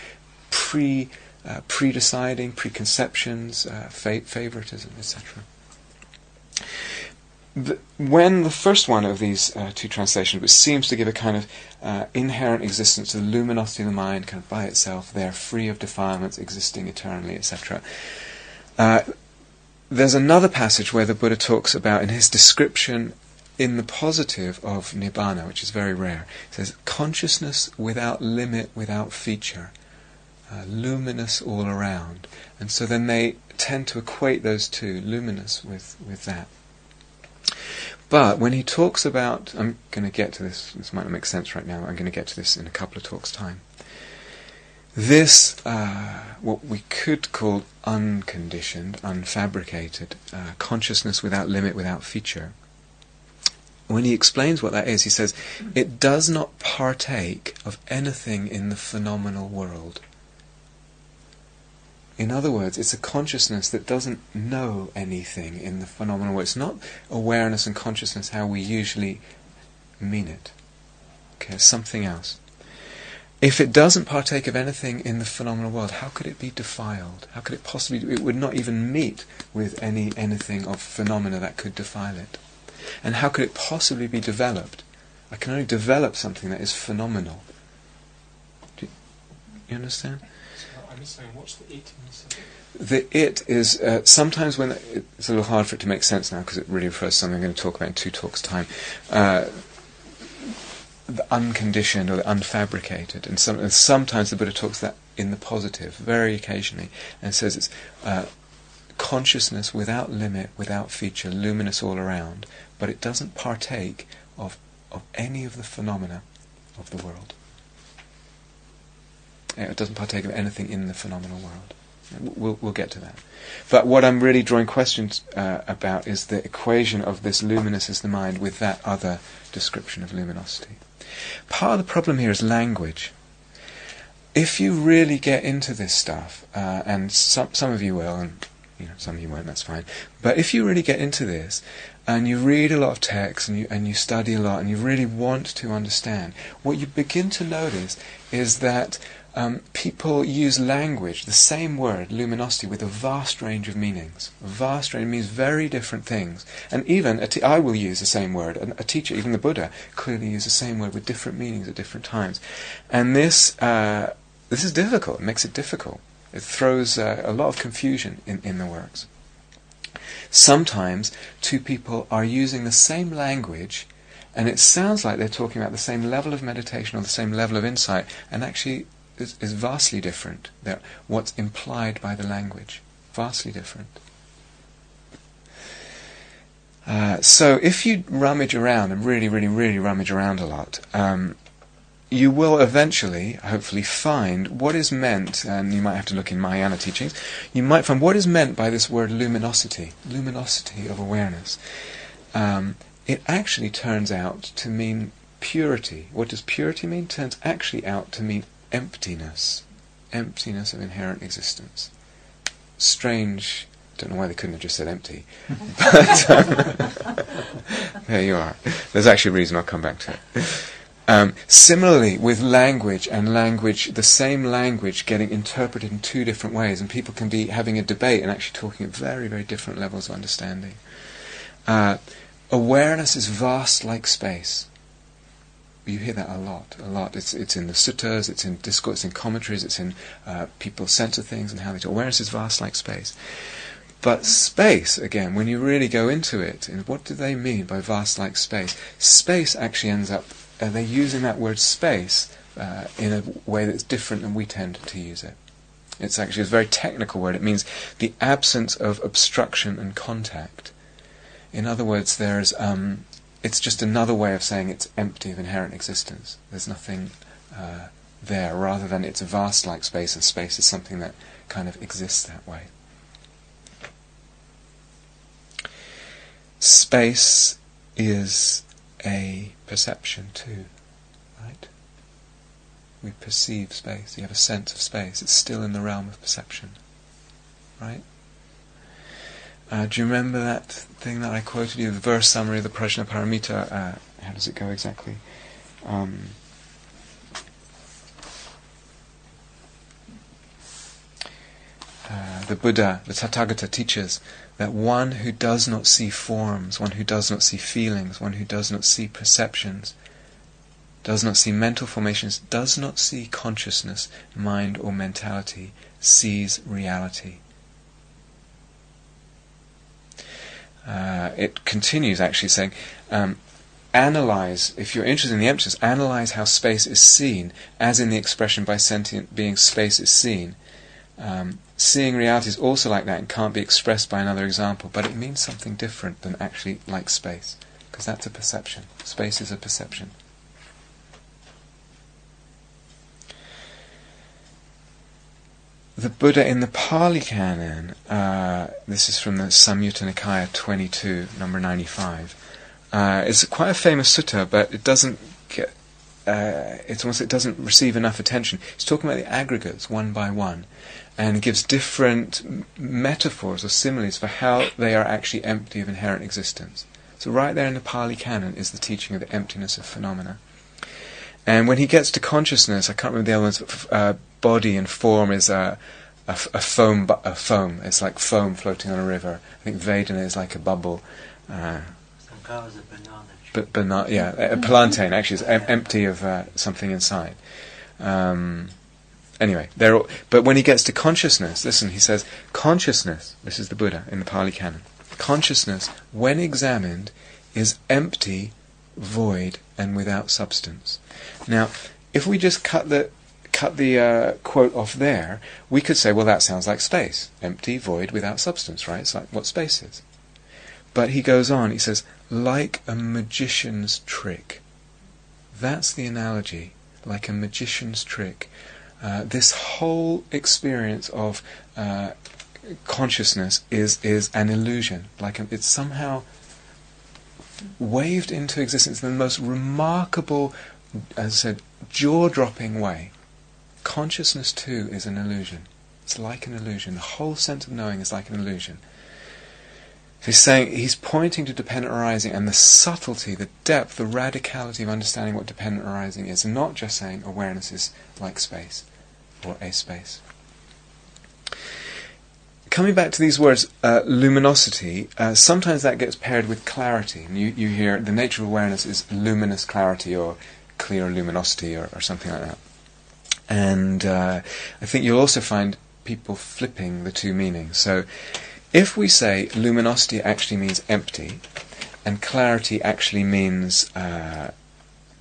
pre uh, pre-deciding, preconceptions, uh, fa- favoritism, etc. when the first one of these uh, two translations, which seems to give a kind of uh, inherent existence to the luminosity of the mind, kind of by itself, there, free of defilements, existing eternally, etc there's another passage where the Buddha talks about, in his description in the positive of Nibbana, which is very rare, he says, consciousness without limit, without feature, uh, luminous all around. And so then they tend to equate those two, luminous, with, with that. But when he talks about, I'm going to get to this, this might not make sense right now, I'm going to get to this in a couple of talks' time. This, uh, what we could call unconditioned, unfabricated, uh, consciousness without limit, without feature, when he explains what that is, he says, it does not partake of anything in the phenomenal world. In other words, it's a consciousness that doesn't know anything in the phenomenal world. It's not awareness and consciousness how we usually mean it. Okay, it's something else. If it doesn't partake of anything in the phenomenal world, how could it be defiled? How could it possibly? It would not even meet with any anything of phenomena that could defile it. And how could it possibly be developed? I can only develop something that is phenomenal. Do you, you understand? What's the it The it is uh, sometimes when it's a little hard for it to make sense now because it really refers to something I'm going to talk about in two talks' time. Uh, the unconditioned or the unfabricated. And, some, and, sometimes the Buddha talks that in the positive, very occasionally, and says it's uh, consciousness without limit, without feature, luminous all around, but it doesn't partake of, of any of the phenomena of the world. It doesn't partake of anything in the phenomenal world. We'll, we'll get to that. But what I'm really drawing questions uh, about is the equation of this luminous as the mind with that other description of luminosity. Part of the problem here is language. If you really get into this stuff, uh, and some some of you will, and you know some of you won't, that's fine. But if you really get into this, and you read a lot of text, and you and you study a lot, and you really want to understand, what you begin to notice is that um, people use language, the same word, luminosity, with a vast range of meanings. A vast range means very different things. And even, I will use the same word, a, a, teacher, even the Buddha, clearly use the same word with different meanings at different times. And this, uh, this is difficult, it makes it difficult. It throws uh, a lot of confusion in, in the works. Sometimes two people are using the same language and it sounds like they're talking about the same level of meditation or the same level of insight, and actually is, is vastly different. than what's implied by the language, vastly different. Uh, so if you rummage around and really, really, really rummage around a lot, um, you will eventually, hopefully, find what is meant, and you might have to look in Mahayana teachings, you might find what is meant by this word luminosity, luminosity of awareness. Um, it actually turns out to mean purity. What does purity mean? Turns actually out to mean emptiness, emptiness of inherent existence. Strange. Don't know why they couldn't have just said empty, but um, there you are. There's actually a reason. I'll come back to it. Um, similarly, with language and language, the same language getting interpreted in two different ways, and people can be having a debate and actually talking at very, very different levels of understanding. Uh, awareness is vast like space. You hear that a lot, a lot. It's it's in the suttas, it's in discourse, it's in commentaries, it's in uh, people's sense of things and how they talk. Awareness is vast like space. But space, again, when you really go into it, and what do they mean by vast like space? Space actually ends up, uh, they're using that word space uh, in a way that's different than we tend to use it. It's actually a very technical word. It means the absence of obstruction and contact. In other words, there's um, it's just another way of saying it's empty of inherent existence. There's nothing uh, there, rather than it's vast like space, and space is something that kind of exists that way. Space is a perception too, right? We perceive space. You have a sense of space. It's still in the realm of perception, right? Uh, do you remember that thing that I quoted you, the verse summary of the Prajnaparamita? Uh, how does it go exactly? Um, uh, the Buddha, the Tathagata teaches that one who does not see forms, one who does not see feelings, one who does not see perceptions, does not see mental formations, does not see consciousness, mind, or mentality, sees reality. Uh, it continues actually saying, um, analyze, if you're interested in the emptiness, analyze how space is seen, as in the expression by sentient being space is seen. Um, seeing reality is also like that and can't be expressed by another example, but it means something different than actually like space, because that's a perception. Space is a perception. The Buddha in the Pali Canon, uh, this is from the Samyutta Nikaya 22, number 95. Uh, it's quite a famous sutta, but it doesn't get, uh, it's almost it doesn't receive enough attention. He's talking about the aggregates one by one, and gives different metaphors or similes for how they are actually empty of inherent existence. So right there in the Pali Canon is the teaching of the emptiness of phenomena. And when he gets to consciousness, I can't remember the other ones, but uh, body and form is a, a, a foam. A foam. It's like foam floating on a river. I think Vedana is like a bubble. Uh, Sankhara is a banana but but yeah. A plantain actually is em- empty of uh, something inside. Um, anyway, they're all, but when he gets to consciousness, listen, he says consciousness. This is the Buddha in the Pali Canon. Consciousness, when examined, is empty, void, and without substance. Now, if we just cut the cut the uh, quote off there, we could say, well, that sounds like space, empty, void, without substance, right? It's like what space is. But he goes on. He says, like a magician's trick. That's the analogy, like a magician's trick. Uh, this whole experience of uh, consciousness is is an illusion. Like a, it's somehow waved into existence in the most remarkable, as I said, jaw-dropping way. Consciousness too is an illusion. It's like an illusion. The whole sense of knowing is like an illusion. He's saying he's pointing to dependent arising and the subtlety, the depth, the radicality of understanding what dependent arising is, not just saying awareness is like space or a space. Coming back to these words, uh, luminosity, uh, sometimes that gets paired with clarity. And you, you hear the nature of awareness is luminous clarity or clear luminosity or, or something like that. And uh, I think you'll also find people flipping the two meanings. So if we say luminosity actually means empty, and clarity actually means uh,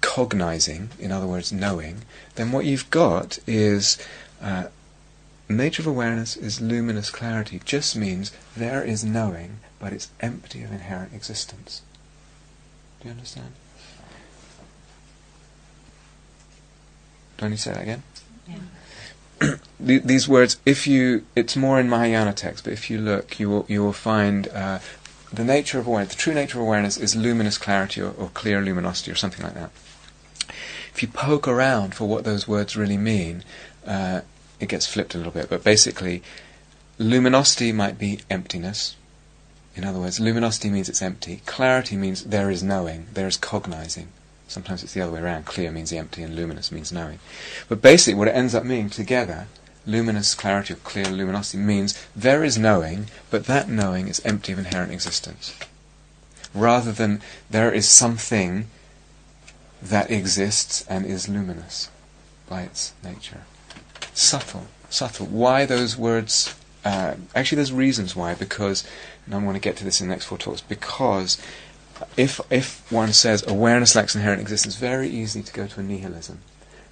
cognizing, in other words, knowing, then what you've got is uh, nature of awareness is luminous clarity, just means there is knowing, but it's empty of inherent existence. Do you understand? Do I need to say that again? Th- These words, if you, it's more in Mahayana text, but if you look, you will, you will find uh, the nature of awareness, the true nature of awareness is luminous clarity or, or clear luminosity or something like that. If you poke around for what those words really mean, uh, it gets flipped a little bit. But basically, luminosity might be emptiness. In other words, luminosity means it's empty. Clarity means there is knowing, there is cognizing. Sometimes it's the other way around. Clear means empty and luminous means knowing. But basically, what it ends up meaning together, luminous clarity or clear luminosity, means there is knowing, but that knowing is empty of inherent existence. rather than there is something that exists and is luminous by its nature. Subtle, subtle. Why those words? Uh, actually, there's reasons why. Because, and I want to get to this in the next four talks. Because if if one says awareness lacks inherent existence, very easy to go to a nihilism,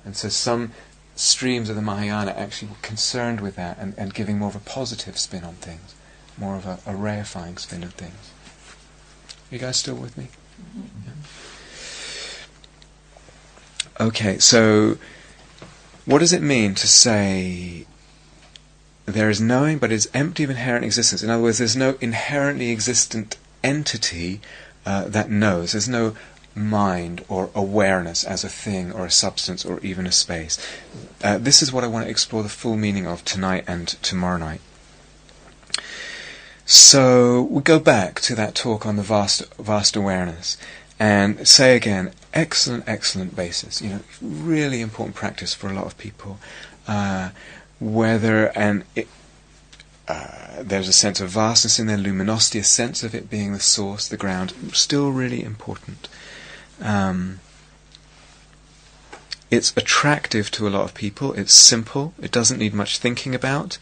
and so some streams of the Mahayana actually were concerned with that and, and giving more of a positive spin on things, more of a, a reifying spin on things. Are you guys still with me? Mm-hmm. Yeah. Okay, so what does it mean to say there is knowing but it is empty of inherent existence? In other words, there's no inherently existent entity uh, that knows. There's no mind or awareness as a thing or a substance or even a space. Uh, this is what I want to explore the full meaning of tonight and tomorrow night. So we go back to that talk on the vast, vast awareness and say again, excellent, excellent basis. You know, really important practice for a lot of people. Uh, whether and it, uh, there's a sense of vastness in there, luminosity, a sense of it being the source, the ground, still really important. Um, it's attractive to a lot of people. It's simple. It doesn't need much thinking about.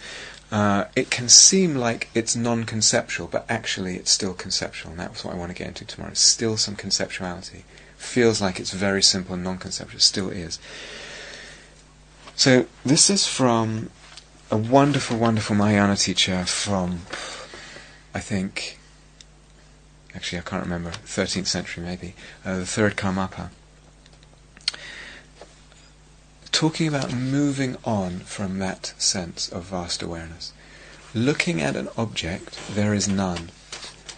Uh, it can seem like it's non-conceptual, but actually it's still conceptual, and that's what I want to get into tomorrow. It's still some conceptuality. Feels like it's very simple and non-conceptual. It still is. So this is from a wonderful, wonderful Mahayana teacher from, I think, actually I can't remember, 13th century maybe, uh, the third Karmapa. Talking about moving on from that sense of vast awareness. Looking at an object, there is none.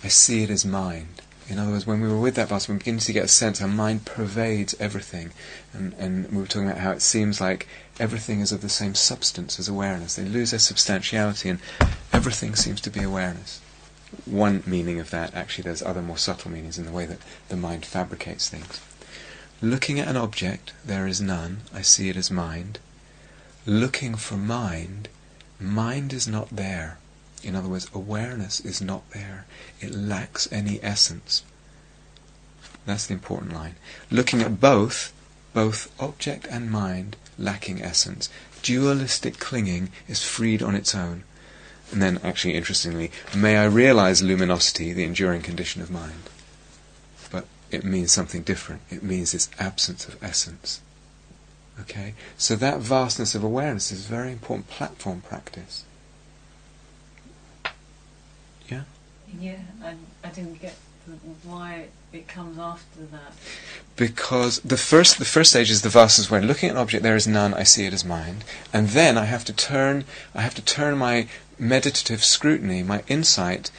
I see it as mind. In other words, when we were with that vast, we begin to get a sense our mind pervades everything. And, and we were talking about how it seems like everything is of the same substance as awareness. They lose their substantiality and everything seems to be awareness. One meaning of that, actually, there's other more subtle meanings in the way that the mind fabricates things. Looking at an object, there is none, I see it as mind. Looking for mind, mind is not there. In other words, awareness is not there. It lacks any essence. That's the important line. Looking at both, both object and mind, lacking essence. Dualistic clinging is freed on its own. And then, actually, interestingly, may I realize luminosity, the enduring condition of mind. But it means something different. It means its absence of essence. Okay? So that vastness of awareness is a very important platform practice. Yeah? Yeah, I, I didn't get why it comes after that. Because the first the first stage is the vastness where looking at an object there is none, I see it as mind, and then I have to turn I have to turn my meditative scrutiny, my insight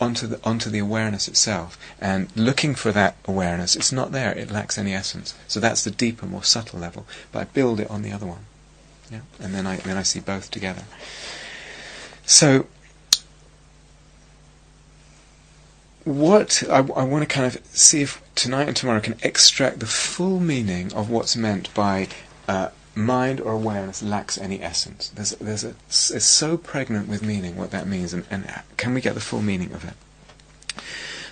onto the onto the awareness itself. And looking for that awareness it's not there. It lacks any essence. So that's the deeper more subtle level. But I build it on the other one. Yeah? And then I then I see both together. So what I, I want to kind of see if tonight and tomorrow can extract the full meaning of what's meant by uh, mind or awareness lacks any essence. There's, there's a, it's so pregnant with meaning what that means, and, and can we get the full meaning of it?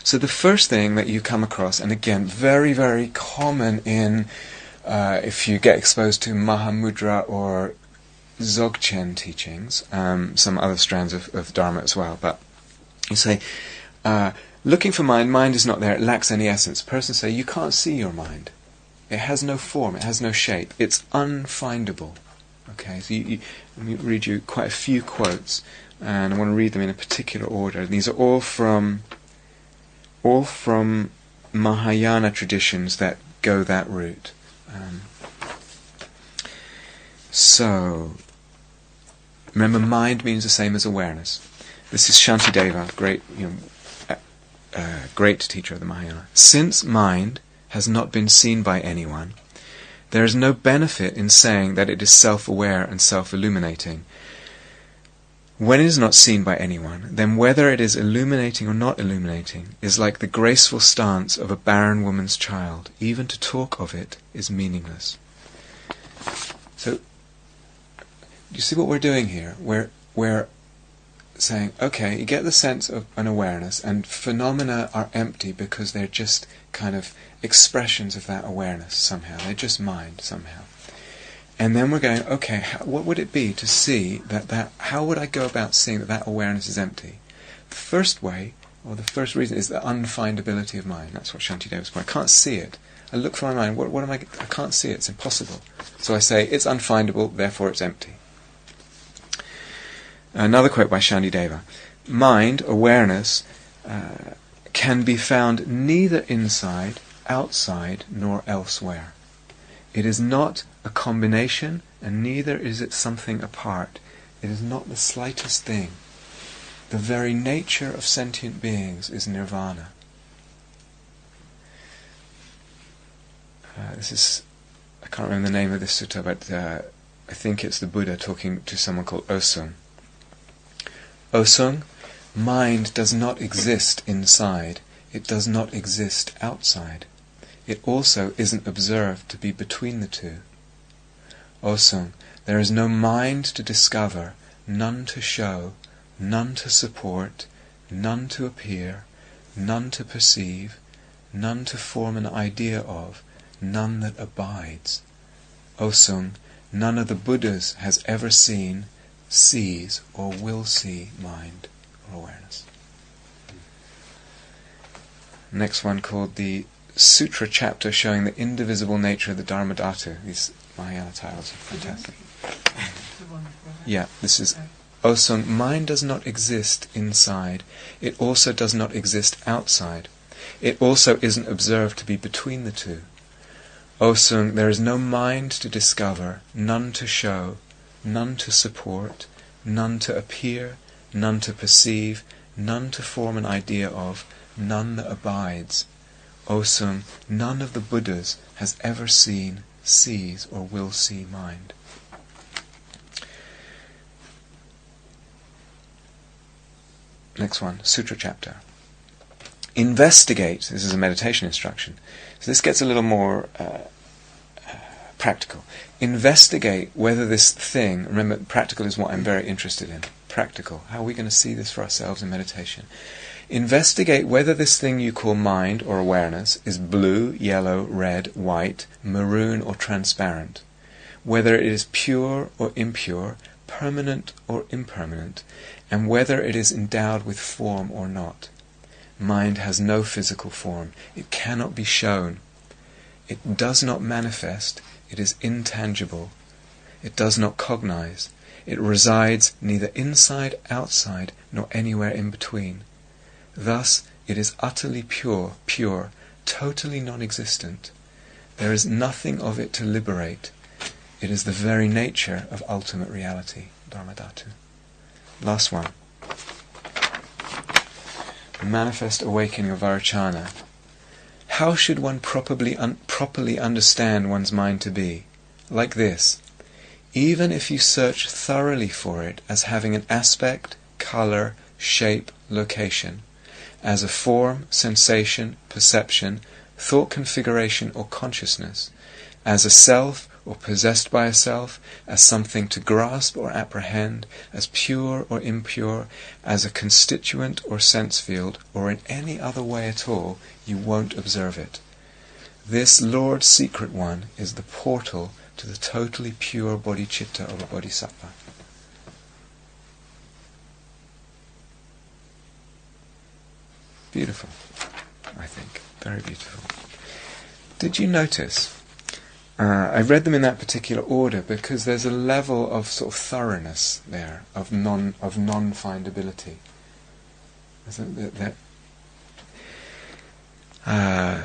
So the first thing that you come across, and again, very, very common in uh, if you get exposed to Mahamudra or Dzogchen teachings, um, some other strands of, of Dharma as well, but you say, uh, looking for mind, mind is not there, it lacks any essence. Persons say, you can't see your mind. It has no form, it has no shape, it's unfindable. Okay, so you, you, let me read you quite a few quotes, and I want to read them in a particular order. These are all from all from Mahayana traditions that go that route. Um, so, remember, mind means the same as awareness. This is Shantideva, great, you know, great teacher of the Mahayana. Since mind has not been seen by anyone, there is no benefit in saying that it is self aware and self illuminating. When it is not seen by anyone, then whether it is illuminating or not illuminating is like the graceful stance of a barren woman's child. Even to talk of it is meaningless. So, you see what we're doing here? We're, we're saying, okay, you get the sense of an awareness, and phenomena are empty because they're just kind of expressions of that awareness somehow. They're just mind somehow. And then we're going, okay, how, what would it be to see that that, how would I go about seeing that that awareness is empty? The first way, or the first reason, is the unfindability of mind. That's what Shantideva was I can't see it. I look for my mind. What, what am I? I can't see it. It's impossible. So I say it's unfindable. Therefore, it's empty. Another quote by Shantideva: Mind, awareness, uh, can be found neither inside, outside, nor elsewhere. It is not a combination, and neither is it something apart. It is not the slightest thing. The very nature of sentient beings is nirvana. Uh, this is, I can't remember the name of this sutta, but uh, I think it's the Buddha talking to someone called Osung. Osung, mind does not exist inside, it does not exist outside. It also isn't observed to be between the two. Osung, there is no mind to discover, none to show, none to support, none to appear, none to perceive, none to form an idea of, none that abides. Osung, none of the Buddhas has ever seen, sees, or will see mind or awareness. Next one called the Sutra chapter showing the indivisible nature of the Dharmadhatu. These Mahayana titles are fantastic. Yeah, this is oh, Osung. Mind does not exist inside. It also does not exist outside. It also isn't observed to be between the two. Oh, Osung, there is no mind to discover, none to show, none to support, none to appear, none to perceive, none to form an idea of, none that abides. O Osung, none of the Buddhas has ever seen, sees, or will see mind. Next one, Sutra chapter. Investigate, this is a meditation instruction. So this gets a little more uh, practical. Investigate whether this thing, remember, practical is what I'm very interested in. Practical. How are we going to see this for ourselves in meditation? Investigate whether this thing you call mind or awareness is blue, yellow, red, white, maroon, or transparent. Whether it is pure or impure, permanent or impermanent, and whether it is endowed with form or not. Mind has no physical form. It cannot be shown. It does not manifest. It is intangible. It does not cognize. It resides neither inside, outside, nor anywhere in between. Thus, it is utterly pure, pure, totally non-existent. There is nothing of it to liberate. It is the very nature of ultimate reality, Dharmadhatu. Last one manifest awakening of Vairochana. How should one properly, un- properly understand one's mind to be? Like this. Even if you search thoroughly for it as having an aspect, color, shape, location, as a form, sensation, perception, thought configuration, or consciousness, as a self or possessed by a self, as something to grasp or apprehend, as pure or impure, as a constituent or sense field, or in any other way at all, you won't observe it. This Lord Secret One is the portal to the totally pure bodhicitta of a bodhisattva. Beautiful, I think. Very beautiful. Did you notice uh, I read them in that particular order because there's a level of sort of thoroughness there, of non of non findability. That, uh,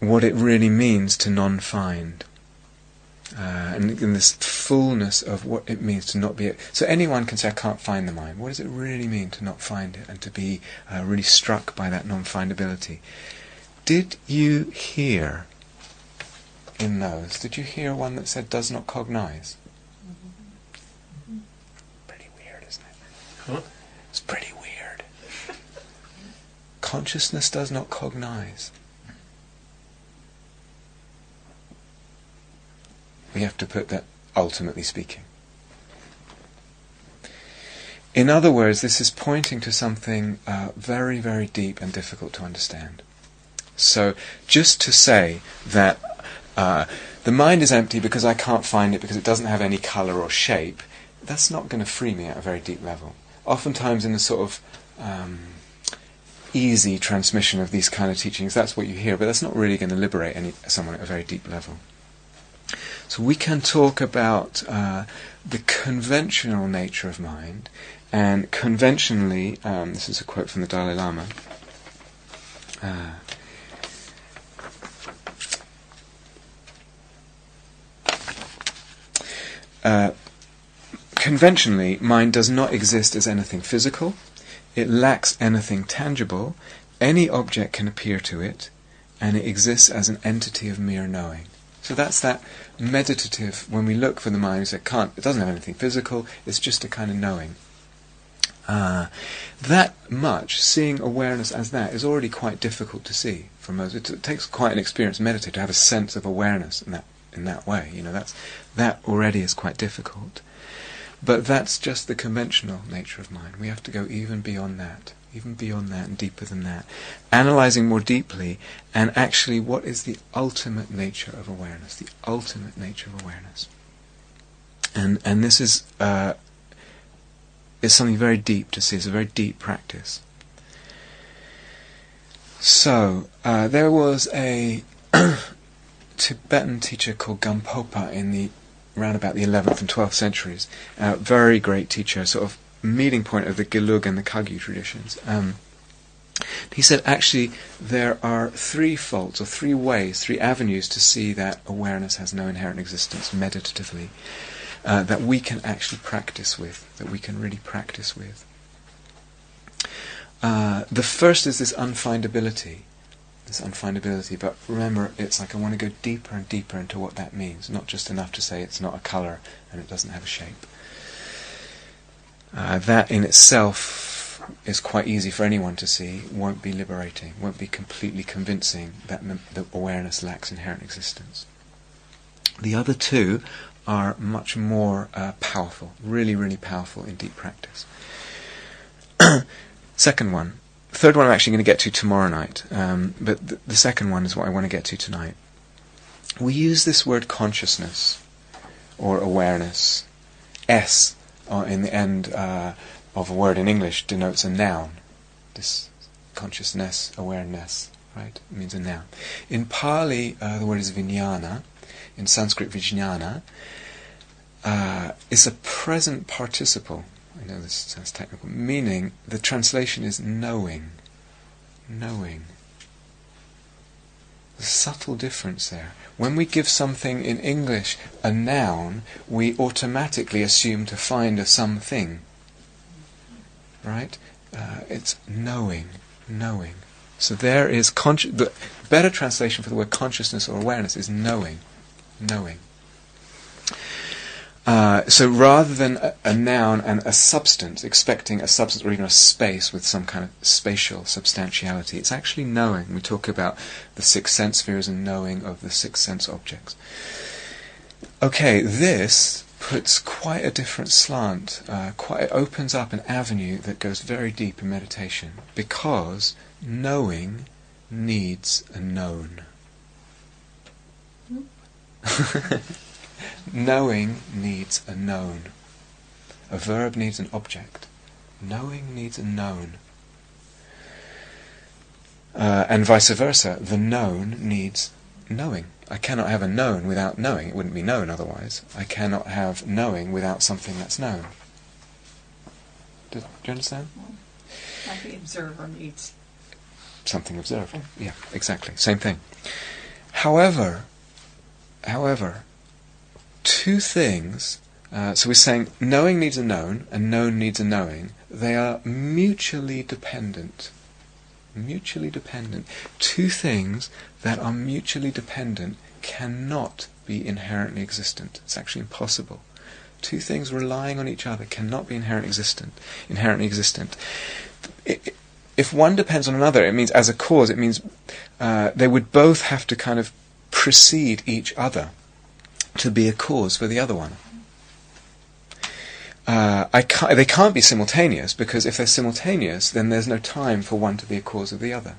what it really means to non find. Uh, and, and this fullness of what it means to not be. So anyone can say, I can't find the mind. What does it really mean to not find it and to be uh, really struck by that non findability? Did you hear in those. Did you hear one that said does not cognize? Pretty weird, isn't it? Huh? It's pretty weird. Consciousness does not cognize. We have to put that ultimately speaking. In other words, this is pointing to something uh, very, very deep and difficult to understand. So, just to say that uh, the mind is empty because I can't find it because it doesn't have any colour or shape, that's not going to free me at a very deep level. Oftentimes, in the sort of um, easy transmission of these kind of teachings, that's what you hear, but that's not really going to liberate any, someone at a very deep level. So we can talk about uh, the conventional nature of mind, and conventionally, um, this is a quote from the Dalai Lama. Uh, uh, conventionally, mind does not exist as anything physical. It lacks anything tangible. Any object can appear to it, and it exists as an entity of mere knowing. So that's that meditative. When we look for the mind, it can't. It doesn't have anything physical. It's just a kind of knowing. Uh, that much, seeing awareness as that, is already quite difficult to see for most. It, it takes quite an experienced meditator to have a sense of awareness in that in that way. You know, that's that already is quite difficult. But that's just the conventional nature of mind. We have to go even beyond that, even beyond that and deeper than that. Analyzing more deeply and actually what is the ultimate nature of awareness, the ultimate nature of awareness. And and this is uh, is something very deep to see. It's a very deep practice. So uh, there was a Tibetan teacher called Gampopa in the around about the 11th and 12th centuries. Uh, very great teacher, sort of meeting point of the Gelug and the Kagyu traditions. Um, he said actually there are three faults or three ways, three avenues to see that awareness has no inherent existence meditatively uh, that we can actually practice with, that we can really practice with. Uh, the first is this unfindability this unfindability. But remember, it's like I want to go deeper and deeper into what that means. Not just enough to say it's not a colour and it doesn't have a shape. Uh, that in itself is quite easy for anyone to see. Won't be liberating. Won't be completely convincing that the awareness lacks inherent existence. The other two are much more uh, powerful, really, really powerful in deep practice. Second one, third one I'm actually going to get to tomorrow night, um, but th- the second one is what I want to get to tonight. We use this word consciousness or awareness. S uh, in the end uh, of a word in English denotes a noun. This consciousness, awareness, right? It means a noun. In Pali, uh, the word is vijnana. In Sanskrit, vijnana uh, is a present participle I know this sounds technical, meaning the translation is knowing. Knowing. A subtle difference there. When we give something in English a noun, we automatically assume to find a something. Right? Uh, it's knowing. Knowing. So there is consci- the better translation for the word consciousness or awareness is knowing. Knowing. Uh, so rather than a, a, noun and a substance, expecting a substance or even a space with some kind of spatial substantiality, it's actually knowing. We talk about the six sense spheres and knowing of the six sense objects. Okay, this puts quite a different slant. Uh, quite it opens up an avenue that goes very deep in meditation because knowing needs a known. Knowing needs a known. A verb needs an object. Knowing needs a known. Uh, and vice versa, the known needs knowing. I cannot have a known without knowing. It wouldn't be known otherwise. I cannot have knowing without something that's known. Do, do you understand? Like the observer needs something observed. Yeah, exactly. Same thing. However, however, two things. Uh, so we're saying knowing needs a known and known needs a knowing. They are mutually dependent. Mutually dependent. Two things that are mutually dependent cannot be inherently existent. It's actually impossible. Two things relying on each other cannot be inherent existent, inherently existent. if one depends on another, it means as a cause, it means uh, they would both have to kind of precede each other to be a cause for the other one. uh, can't, they can't be simultaneous because if they're simultaneous, then there's no time for one to be a cause of the other.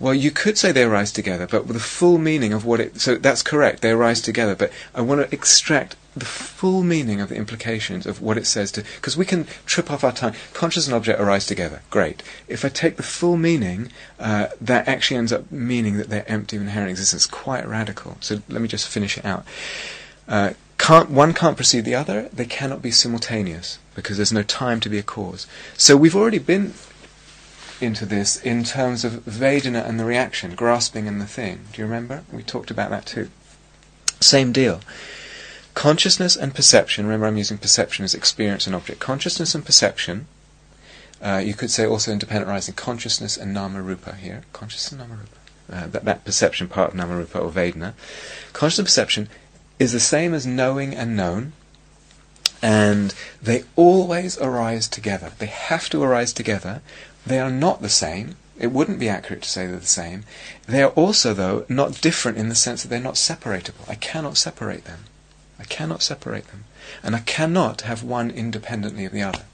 Well, you could say they arise together, but with the full meaning of what it. So that's correct, they arise together, but I want to extract the full meaning of the implications of what it says to. Because we can trip off our tongue. Conscious and object arise together. Great. If I take the full meaning, uh, that actually ends up meaning that they're empty of inherent existence. Quite radical. So let me just finish it out. Uh, can't, one can't precede the other, they cannot be simultaneous because there's no time to be a cause. So we've already been into this in terms of Vedana and the reaction, grasping and the thing. Do you remember? We talked about that too. Same deal. Consciousness and perception, remember I'm using perception as experience and object. Consciousness and perception, uh, you could say also independent arising, consciousness and nama rupa here. Consciousness and nama rupa. Uh, that, that perception part of nama rupa or Vedana. Consciousness perception is the same as knowing and known, and they always arise together. They have to arise together. They are not the same. It wouldn't be accurate to say they're the same. They are also, though, not different in the sense that they're not separatable. I cannot separate them. I cannot separate them. And I cannot have one independently of the other.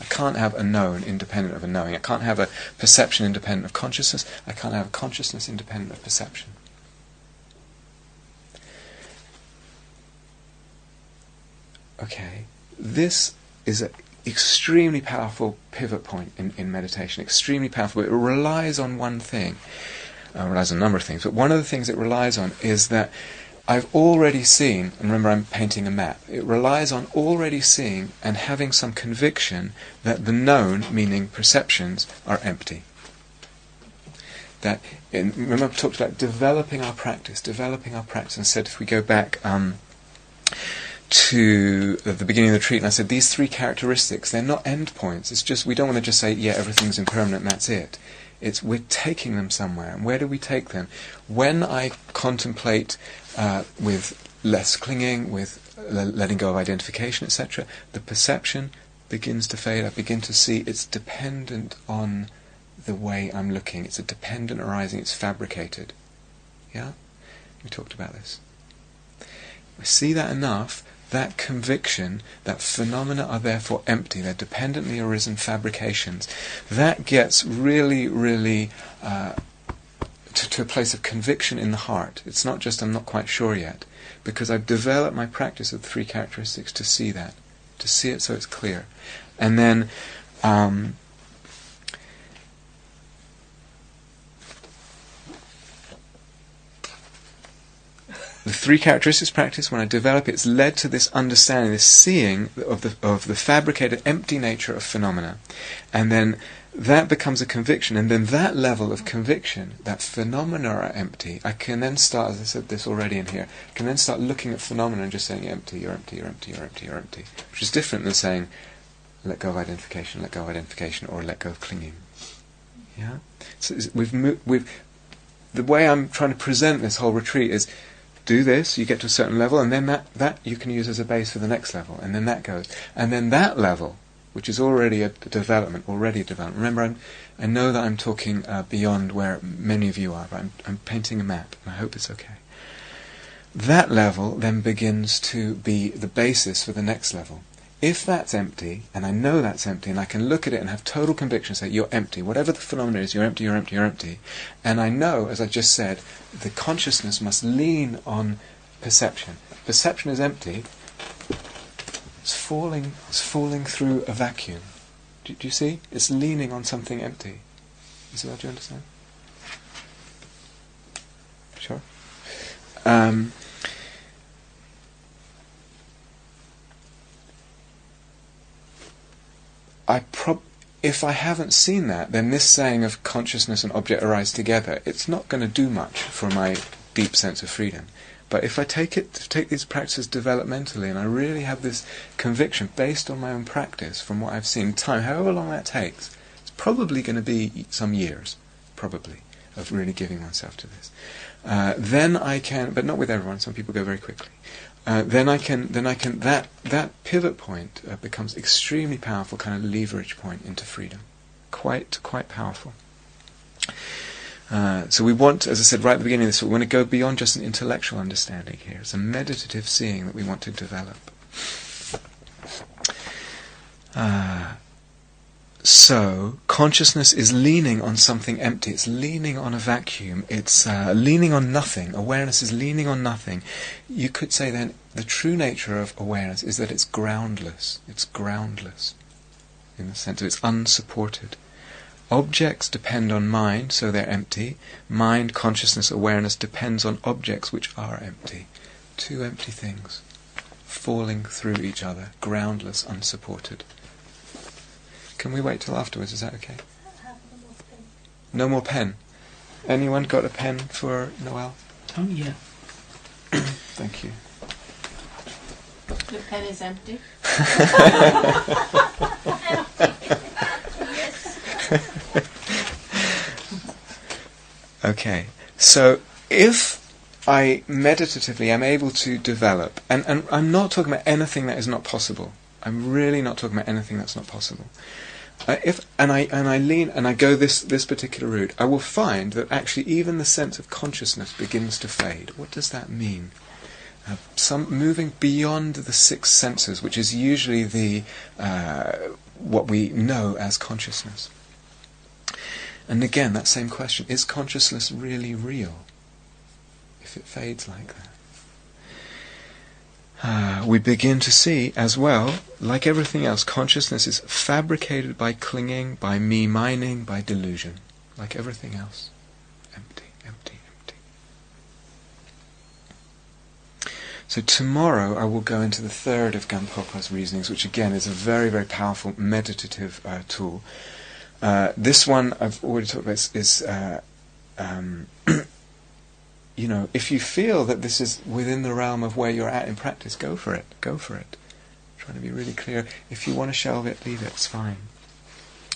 I can't have a known independent of a knowing. I can't have a perception independent of consciousness. I can't have a consciousness independent of perception. Okay, this is an extremely powerful pivot point in, in meditation, extremely powerful. It relies on one thing, uh, relies on a number of things, but one of the things it relies on is that I've already seen, and remember I'm painting a map, it relies on already seeing and having some conviction that the known, meaning perceptions, are empty. That, in, remember I talked about developing our practice, developing our practice, and said if we go back um, to the beginning of the retreat, and I said these three characteristics, they're not endpoints. It's just, we don't want to just say, yeah, everything's impermanent that's it. It's we're taking them somewhere. And where do we take them? When I contemplate uh, with less clinging, with letting go of identification, etc., the perception begins to fade. I begin to see it's dependent on the way I'm looking. It's a dependent arising. It's fabricated. Yeah? We talked about this. I see that enough, that conviction that phenomena are therefore empty, they're dependently arisen fabrications, that gets really, really uh, to, to a place of conviction in the heart. It's not just I'm not quite sure yet, because I've developed my practice of the three characteristics to see that, to see it so it's clear. And then um, the three characteristics practice, when I develop it, it's led to this understanding, this seeing of the of the fabricated, empty nature of phenomena, and then that becomes a conviction, and then that level of conviction, that phenomena are empty, I can then start, as I said this already in here, I can then start looking at phenomena and just saying empty, you're empty, you're empty, you're empty, you're empty, which is different than saying let go of identification, let go of identification, or let go of clinging. Yeah, so we've mo- we've the way I'm trying to present this whole retreat is do this, you get to a certain level, and then that, that you can use as a base for the next level, and then that goes. And then that level, which is already a development, already a development. Remember, I'm, I know that I'm talking uh, beyond where many of you are, but I'm, I'm painting a map, and I hope it's okay. That level then begins to be the basis for the next level. If that's empty, and I know that's empty, and I can look at it and have total conviction, say, you're empty, whatever the phenomenon is, you're empty, you're empty, you're empty, and I know, as I just said, the consciousness must lean on perception. Perception is empty, it's falling, it's falling through a vacuum. Do, do you see? It's leaning on something empty. Isabel, do you understand? Sure? Um, I prob if I haven't seen that, then this saying of consciousness and object arise together, it's not going to do much for my deep sense of freedom. But if I take it, take these practices developmentally, and I really have this conviction based on my own practice, from what I've seen, time, however long that takes, it's probably going to be some years, probably, of really giving myself to this. Uh, then I can, but not with everyone. Some people go very quickly. Uh, then I can, then I can, that, that pivot point uh, becomes extremely powerful, kind of leverage point into freedom. Quite, quite powerful. Uh, so we want, as I said right at the beginning of this, we want to go beyond just an intellectual understanding here. It's a meditative seeing that we want to develop. Uh, so, consciousness is leaning on something empty. It's leaning on a vacuum. It's uh, leaning on nothing. Awareness is leaning on nothing. You could say then the true nature of awareness is that it's groundless. It's groundless in the sense of it's unsupported. Objects depend on mind, so they're empty. Mind, consciousness, awareness depends on objects which are empty. Two empty things falling through each other, groundless, unsupported. Can we wait till afterwards? Is that okay? No more pen. Anyone got a pen for Noel? Oh, yeah. Thank you. The pen is empty. Okay, so if I meditatively am able to develop, and, and I'm not talking about anything that is not possible. I'm really not talking about anything that's not possible. Uh, if and I and I lean and I go this this particular route, I will find that actually even the sense of consciousness begins to fade. What does that mean? Uh, some moving beyond the six senses, which is usually the uh, what we know as consciousness. And again, that same question: Is consciousness really real? If it fades like that. Uh, we begin to see as well, like everything else, consciousness is fabricated by clinging, by me mining, by delusion. Like everything else. Empty, empty, empty. So tomorrow I will go into the third of Gampopa's reasonings, which again is a very, very powerful meditative uh, tool. Uh, this one I've already talked about is, is uh, um, you know, if you feel that this is within the realm of where you're at in practice, go for it. Go for it. I'm trying to be really clear. If you want to shelve it, leave it. It's fine.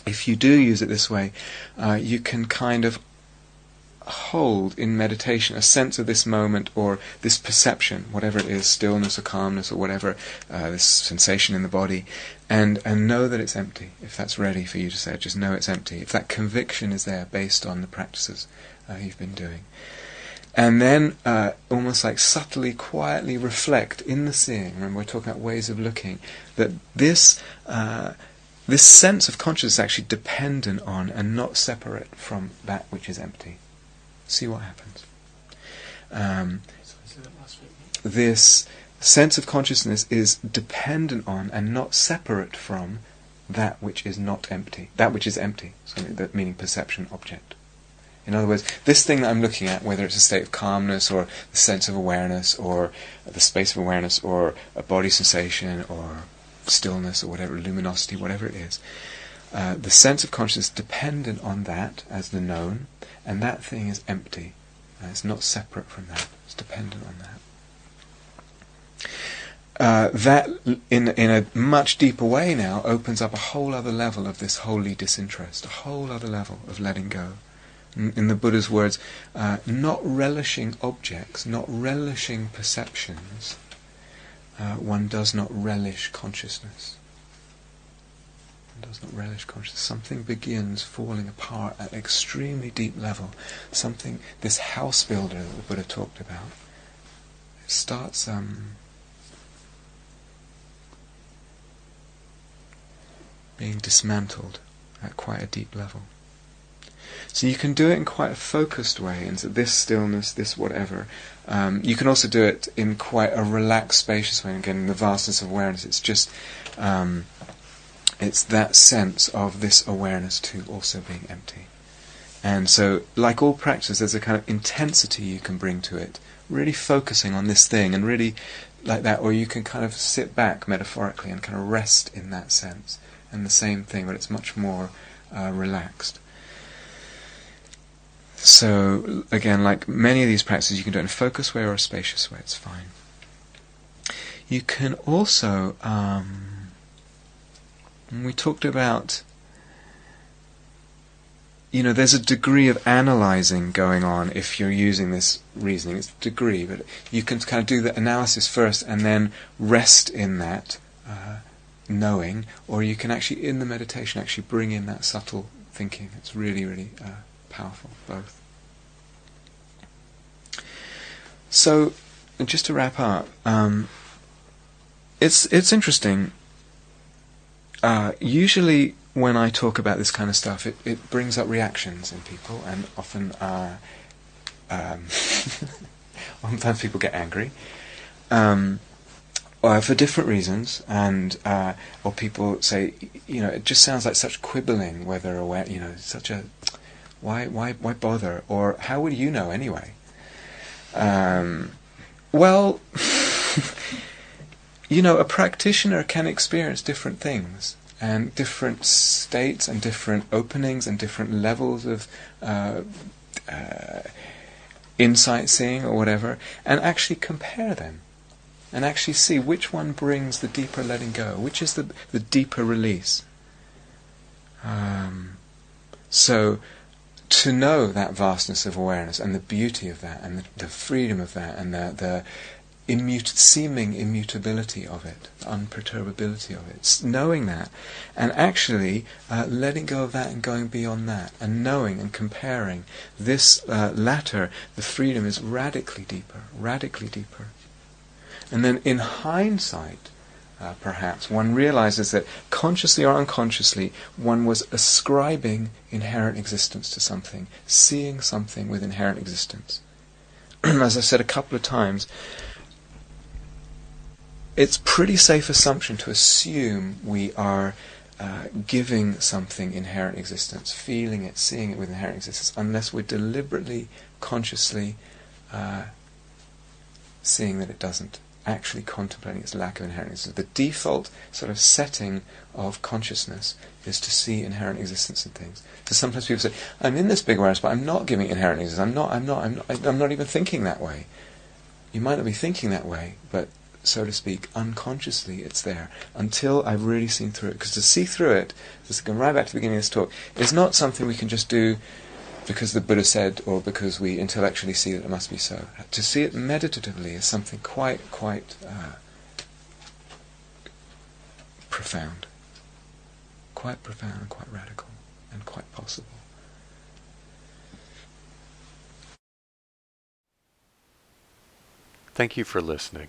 If you do use it this way, uh, you can kind of hold in meditation a sense of this moment or this perception, whatever it is, stillness or calmness or whatever, uh, this sensation in the body, and and know that it's empty. If that's ready for you to say, just know it's empty. If that conviction is there based on the practices uh, you've been doing and then uh, almost like subtly, quietly reflect in the seeing. Remember, we're talking about ways of looking. That this uh, this sense of consciousness is actually dependent on and not separate from that which is empty. See what happens. Um, this sense of consciousness is dependent on and not separate from that which is not empty. That which is empty, so that meaning perception object. In other words, this thing that I'm looking at, whether it's a state of calmness or the sense of awareness or the space of awareness or a body sensation or stillness or whatever, luminosity, whatever it is, uh, the sense of consciousness dependent on that as the known, and that thing is empty. Uh, it's not separate from that. It's dependent on that. Uh, that, in in a much deeper way now, opens up a whole other level of this holy disinterest, a whole other level of letting go in the Buddha's words, uh, not relishing objects, not relishing perceptions, uh, one does not relish consciousness. Does not relish consciousness. Something begins falling apart at extremely deep level. Something, this house builder that the Buddha talked about, it starts um, being dismantled at quite a deep level. So you can do it in quite a focused way, so this stillness, this whatever. Um, you can also do it in quite a relaxed, spacious way. Again, in the vastness of awareness. It's just, um, it's that sense of this awareness too also being empty. And so, like all practice, there's a kind of intensity you can bring to it, really focusing on this thing, and really like that, or you can kind of sit back metaphorically and kind of rest in that sense. And the same thing, but it's much more uh, relaxed. So again, like many of these practices, you can do it in a focused way or a spacious way. It's fine. You can also, um, we talked about, you know, there's a degree of analyzing going on if you're using this reasoning. It's a degree, but you can kind of do the analysis first and then rest in that uh, knowing, or you can actually, in the meditation, actually bring in that subtle thinking. It's really, really uh, powerful, both. So, just to wrap up, um, it's it's interesting. Uh, usually, when I talk about this kind of stuff, it, it brings up reactions in people, and often, uh, um, sometimes people get angry, um, or for different reasons, and uh, or people say, you know, it just sounds like such quibbling, whether aware, you know, such a why why why bother, or how would you know anyway? Um, well. you know, a practitioner can experience different things and different states and different openings and different levels of uh, uh, insight seeing or whatever, and actually compare them and actually see which one brings the deeper letting go, which is the, the deeper release. Um, so, to know that vastness of awareness and the beauty of that and the, the freedom of that and the, the immut- seeming immutability of it, the unperturbability of it, knowing that, and actually uh, letting go of that and going beyond that, and knowing and comparing this uh, latter, the freedom is radically deeper, radically deeper. And then in hindsight, uh, perhaps, one realizes that consciously or unconsciously, one was ascribing inherent existence to something, seeing something with inherent existence. As I've said a couple of times, it's pretty safe assumption to assume we are uh, giving something inherent existence, feeling it, seeing it with inherent existence, unless we're deliberately, consciously uh, seeing that it doesn't, actually contemplating its lack of inherent existence. The default sort of setting of consciousness is to see inherent existence in things. So sometimes people say, "I'm in this big awareness, but I'm not giving inherent existence. I'm not. I'm not. I'm not. I'm not even thinking that way." You might not be thinking that way, but so to speak, unconsciously it's there until I've really seen through it. Because to see through it, just going right back to the beginning of this talk, is not something we can just do because the Buddha said or because we intellectually see that it must be so. To see it meditatively is something quite, quite uh, profound. Quite profound, and quite radical, and quite possible. Thank you for listening.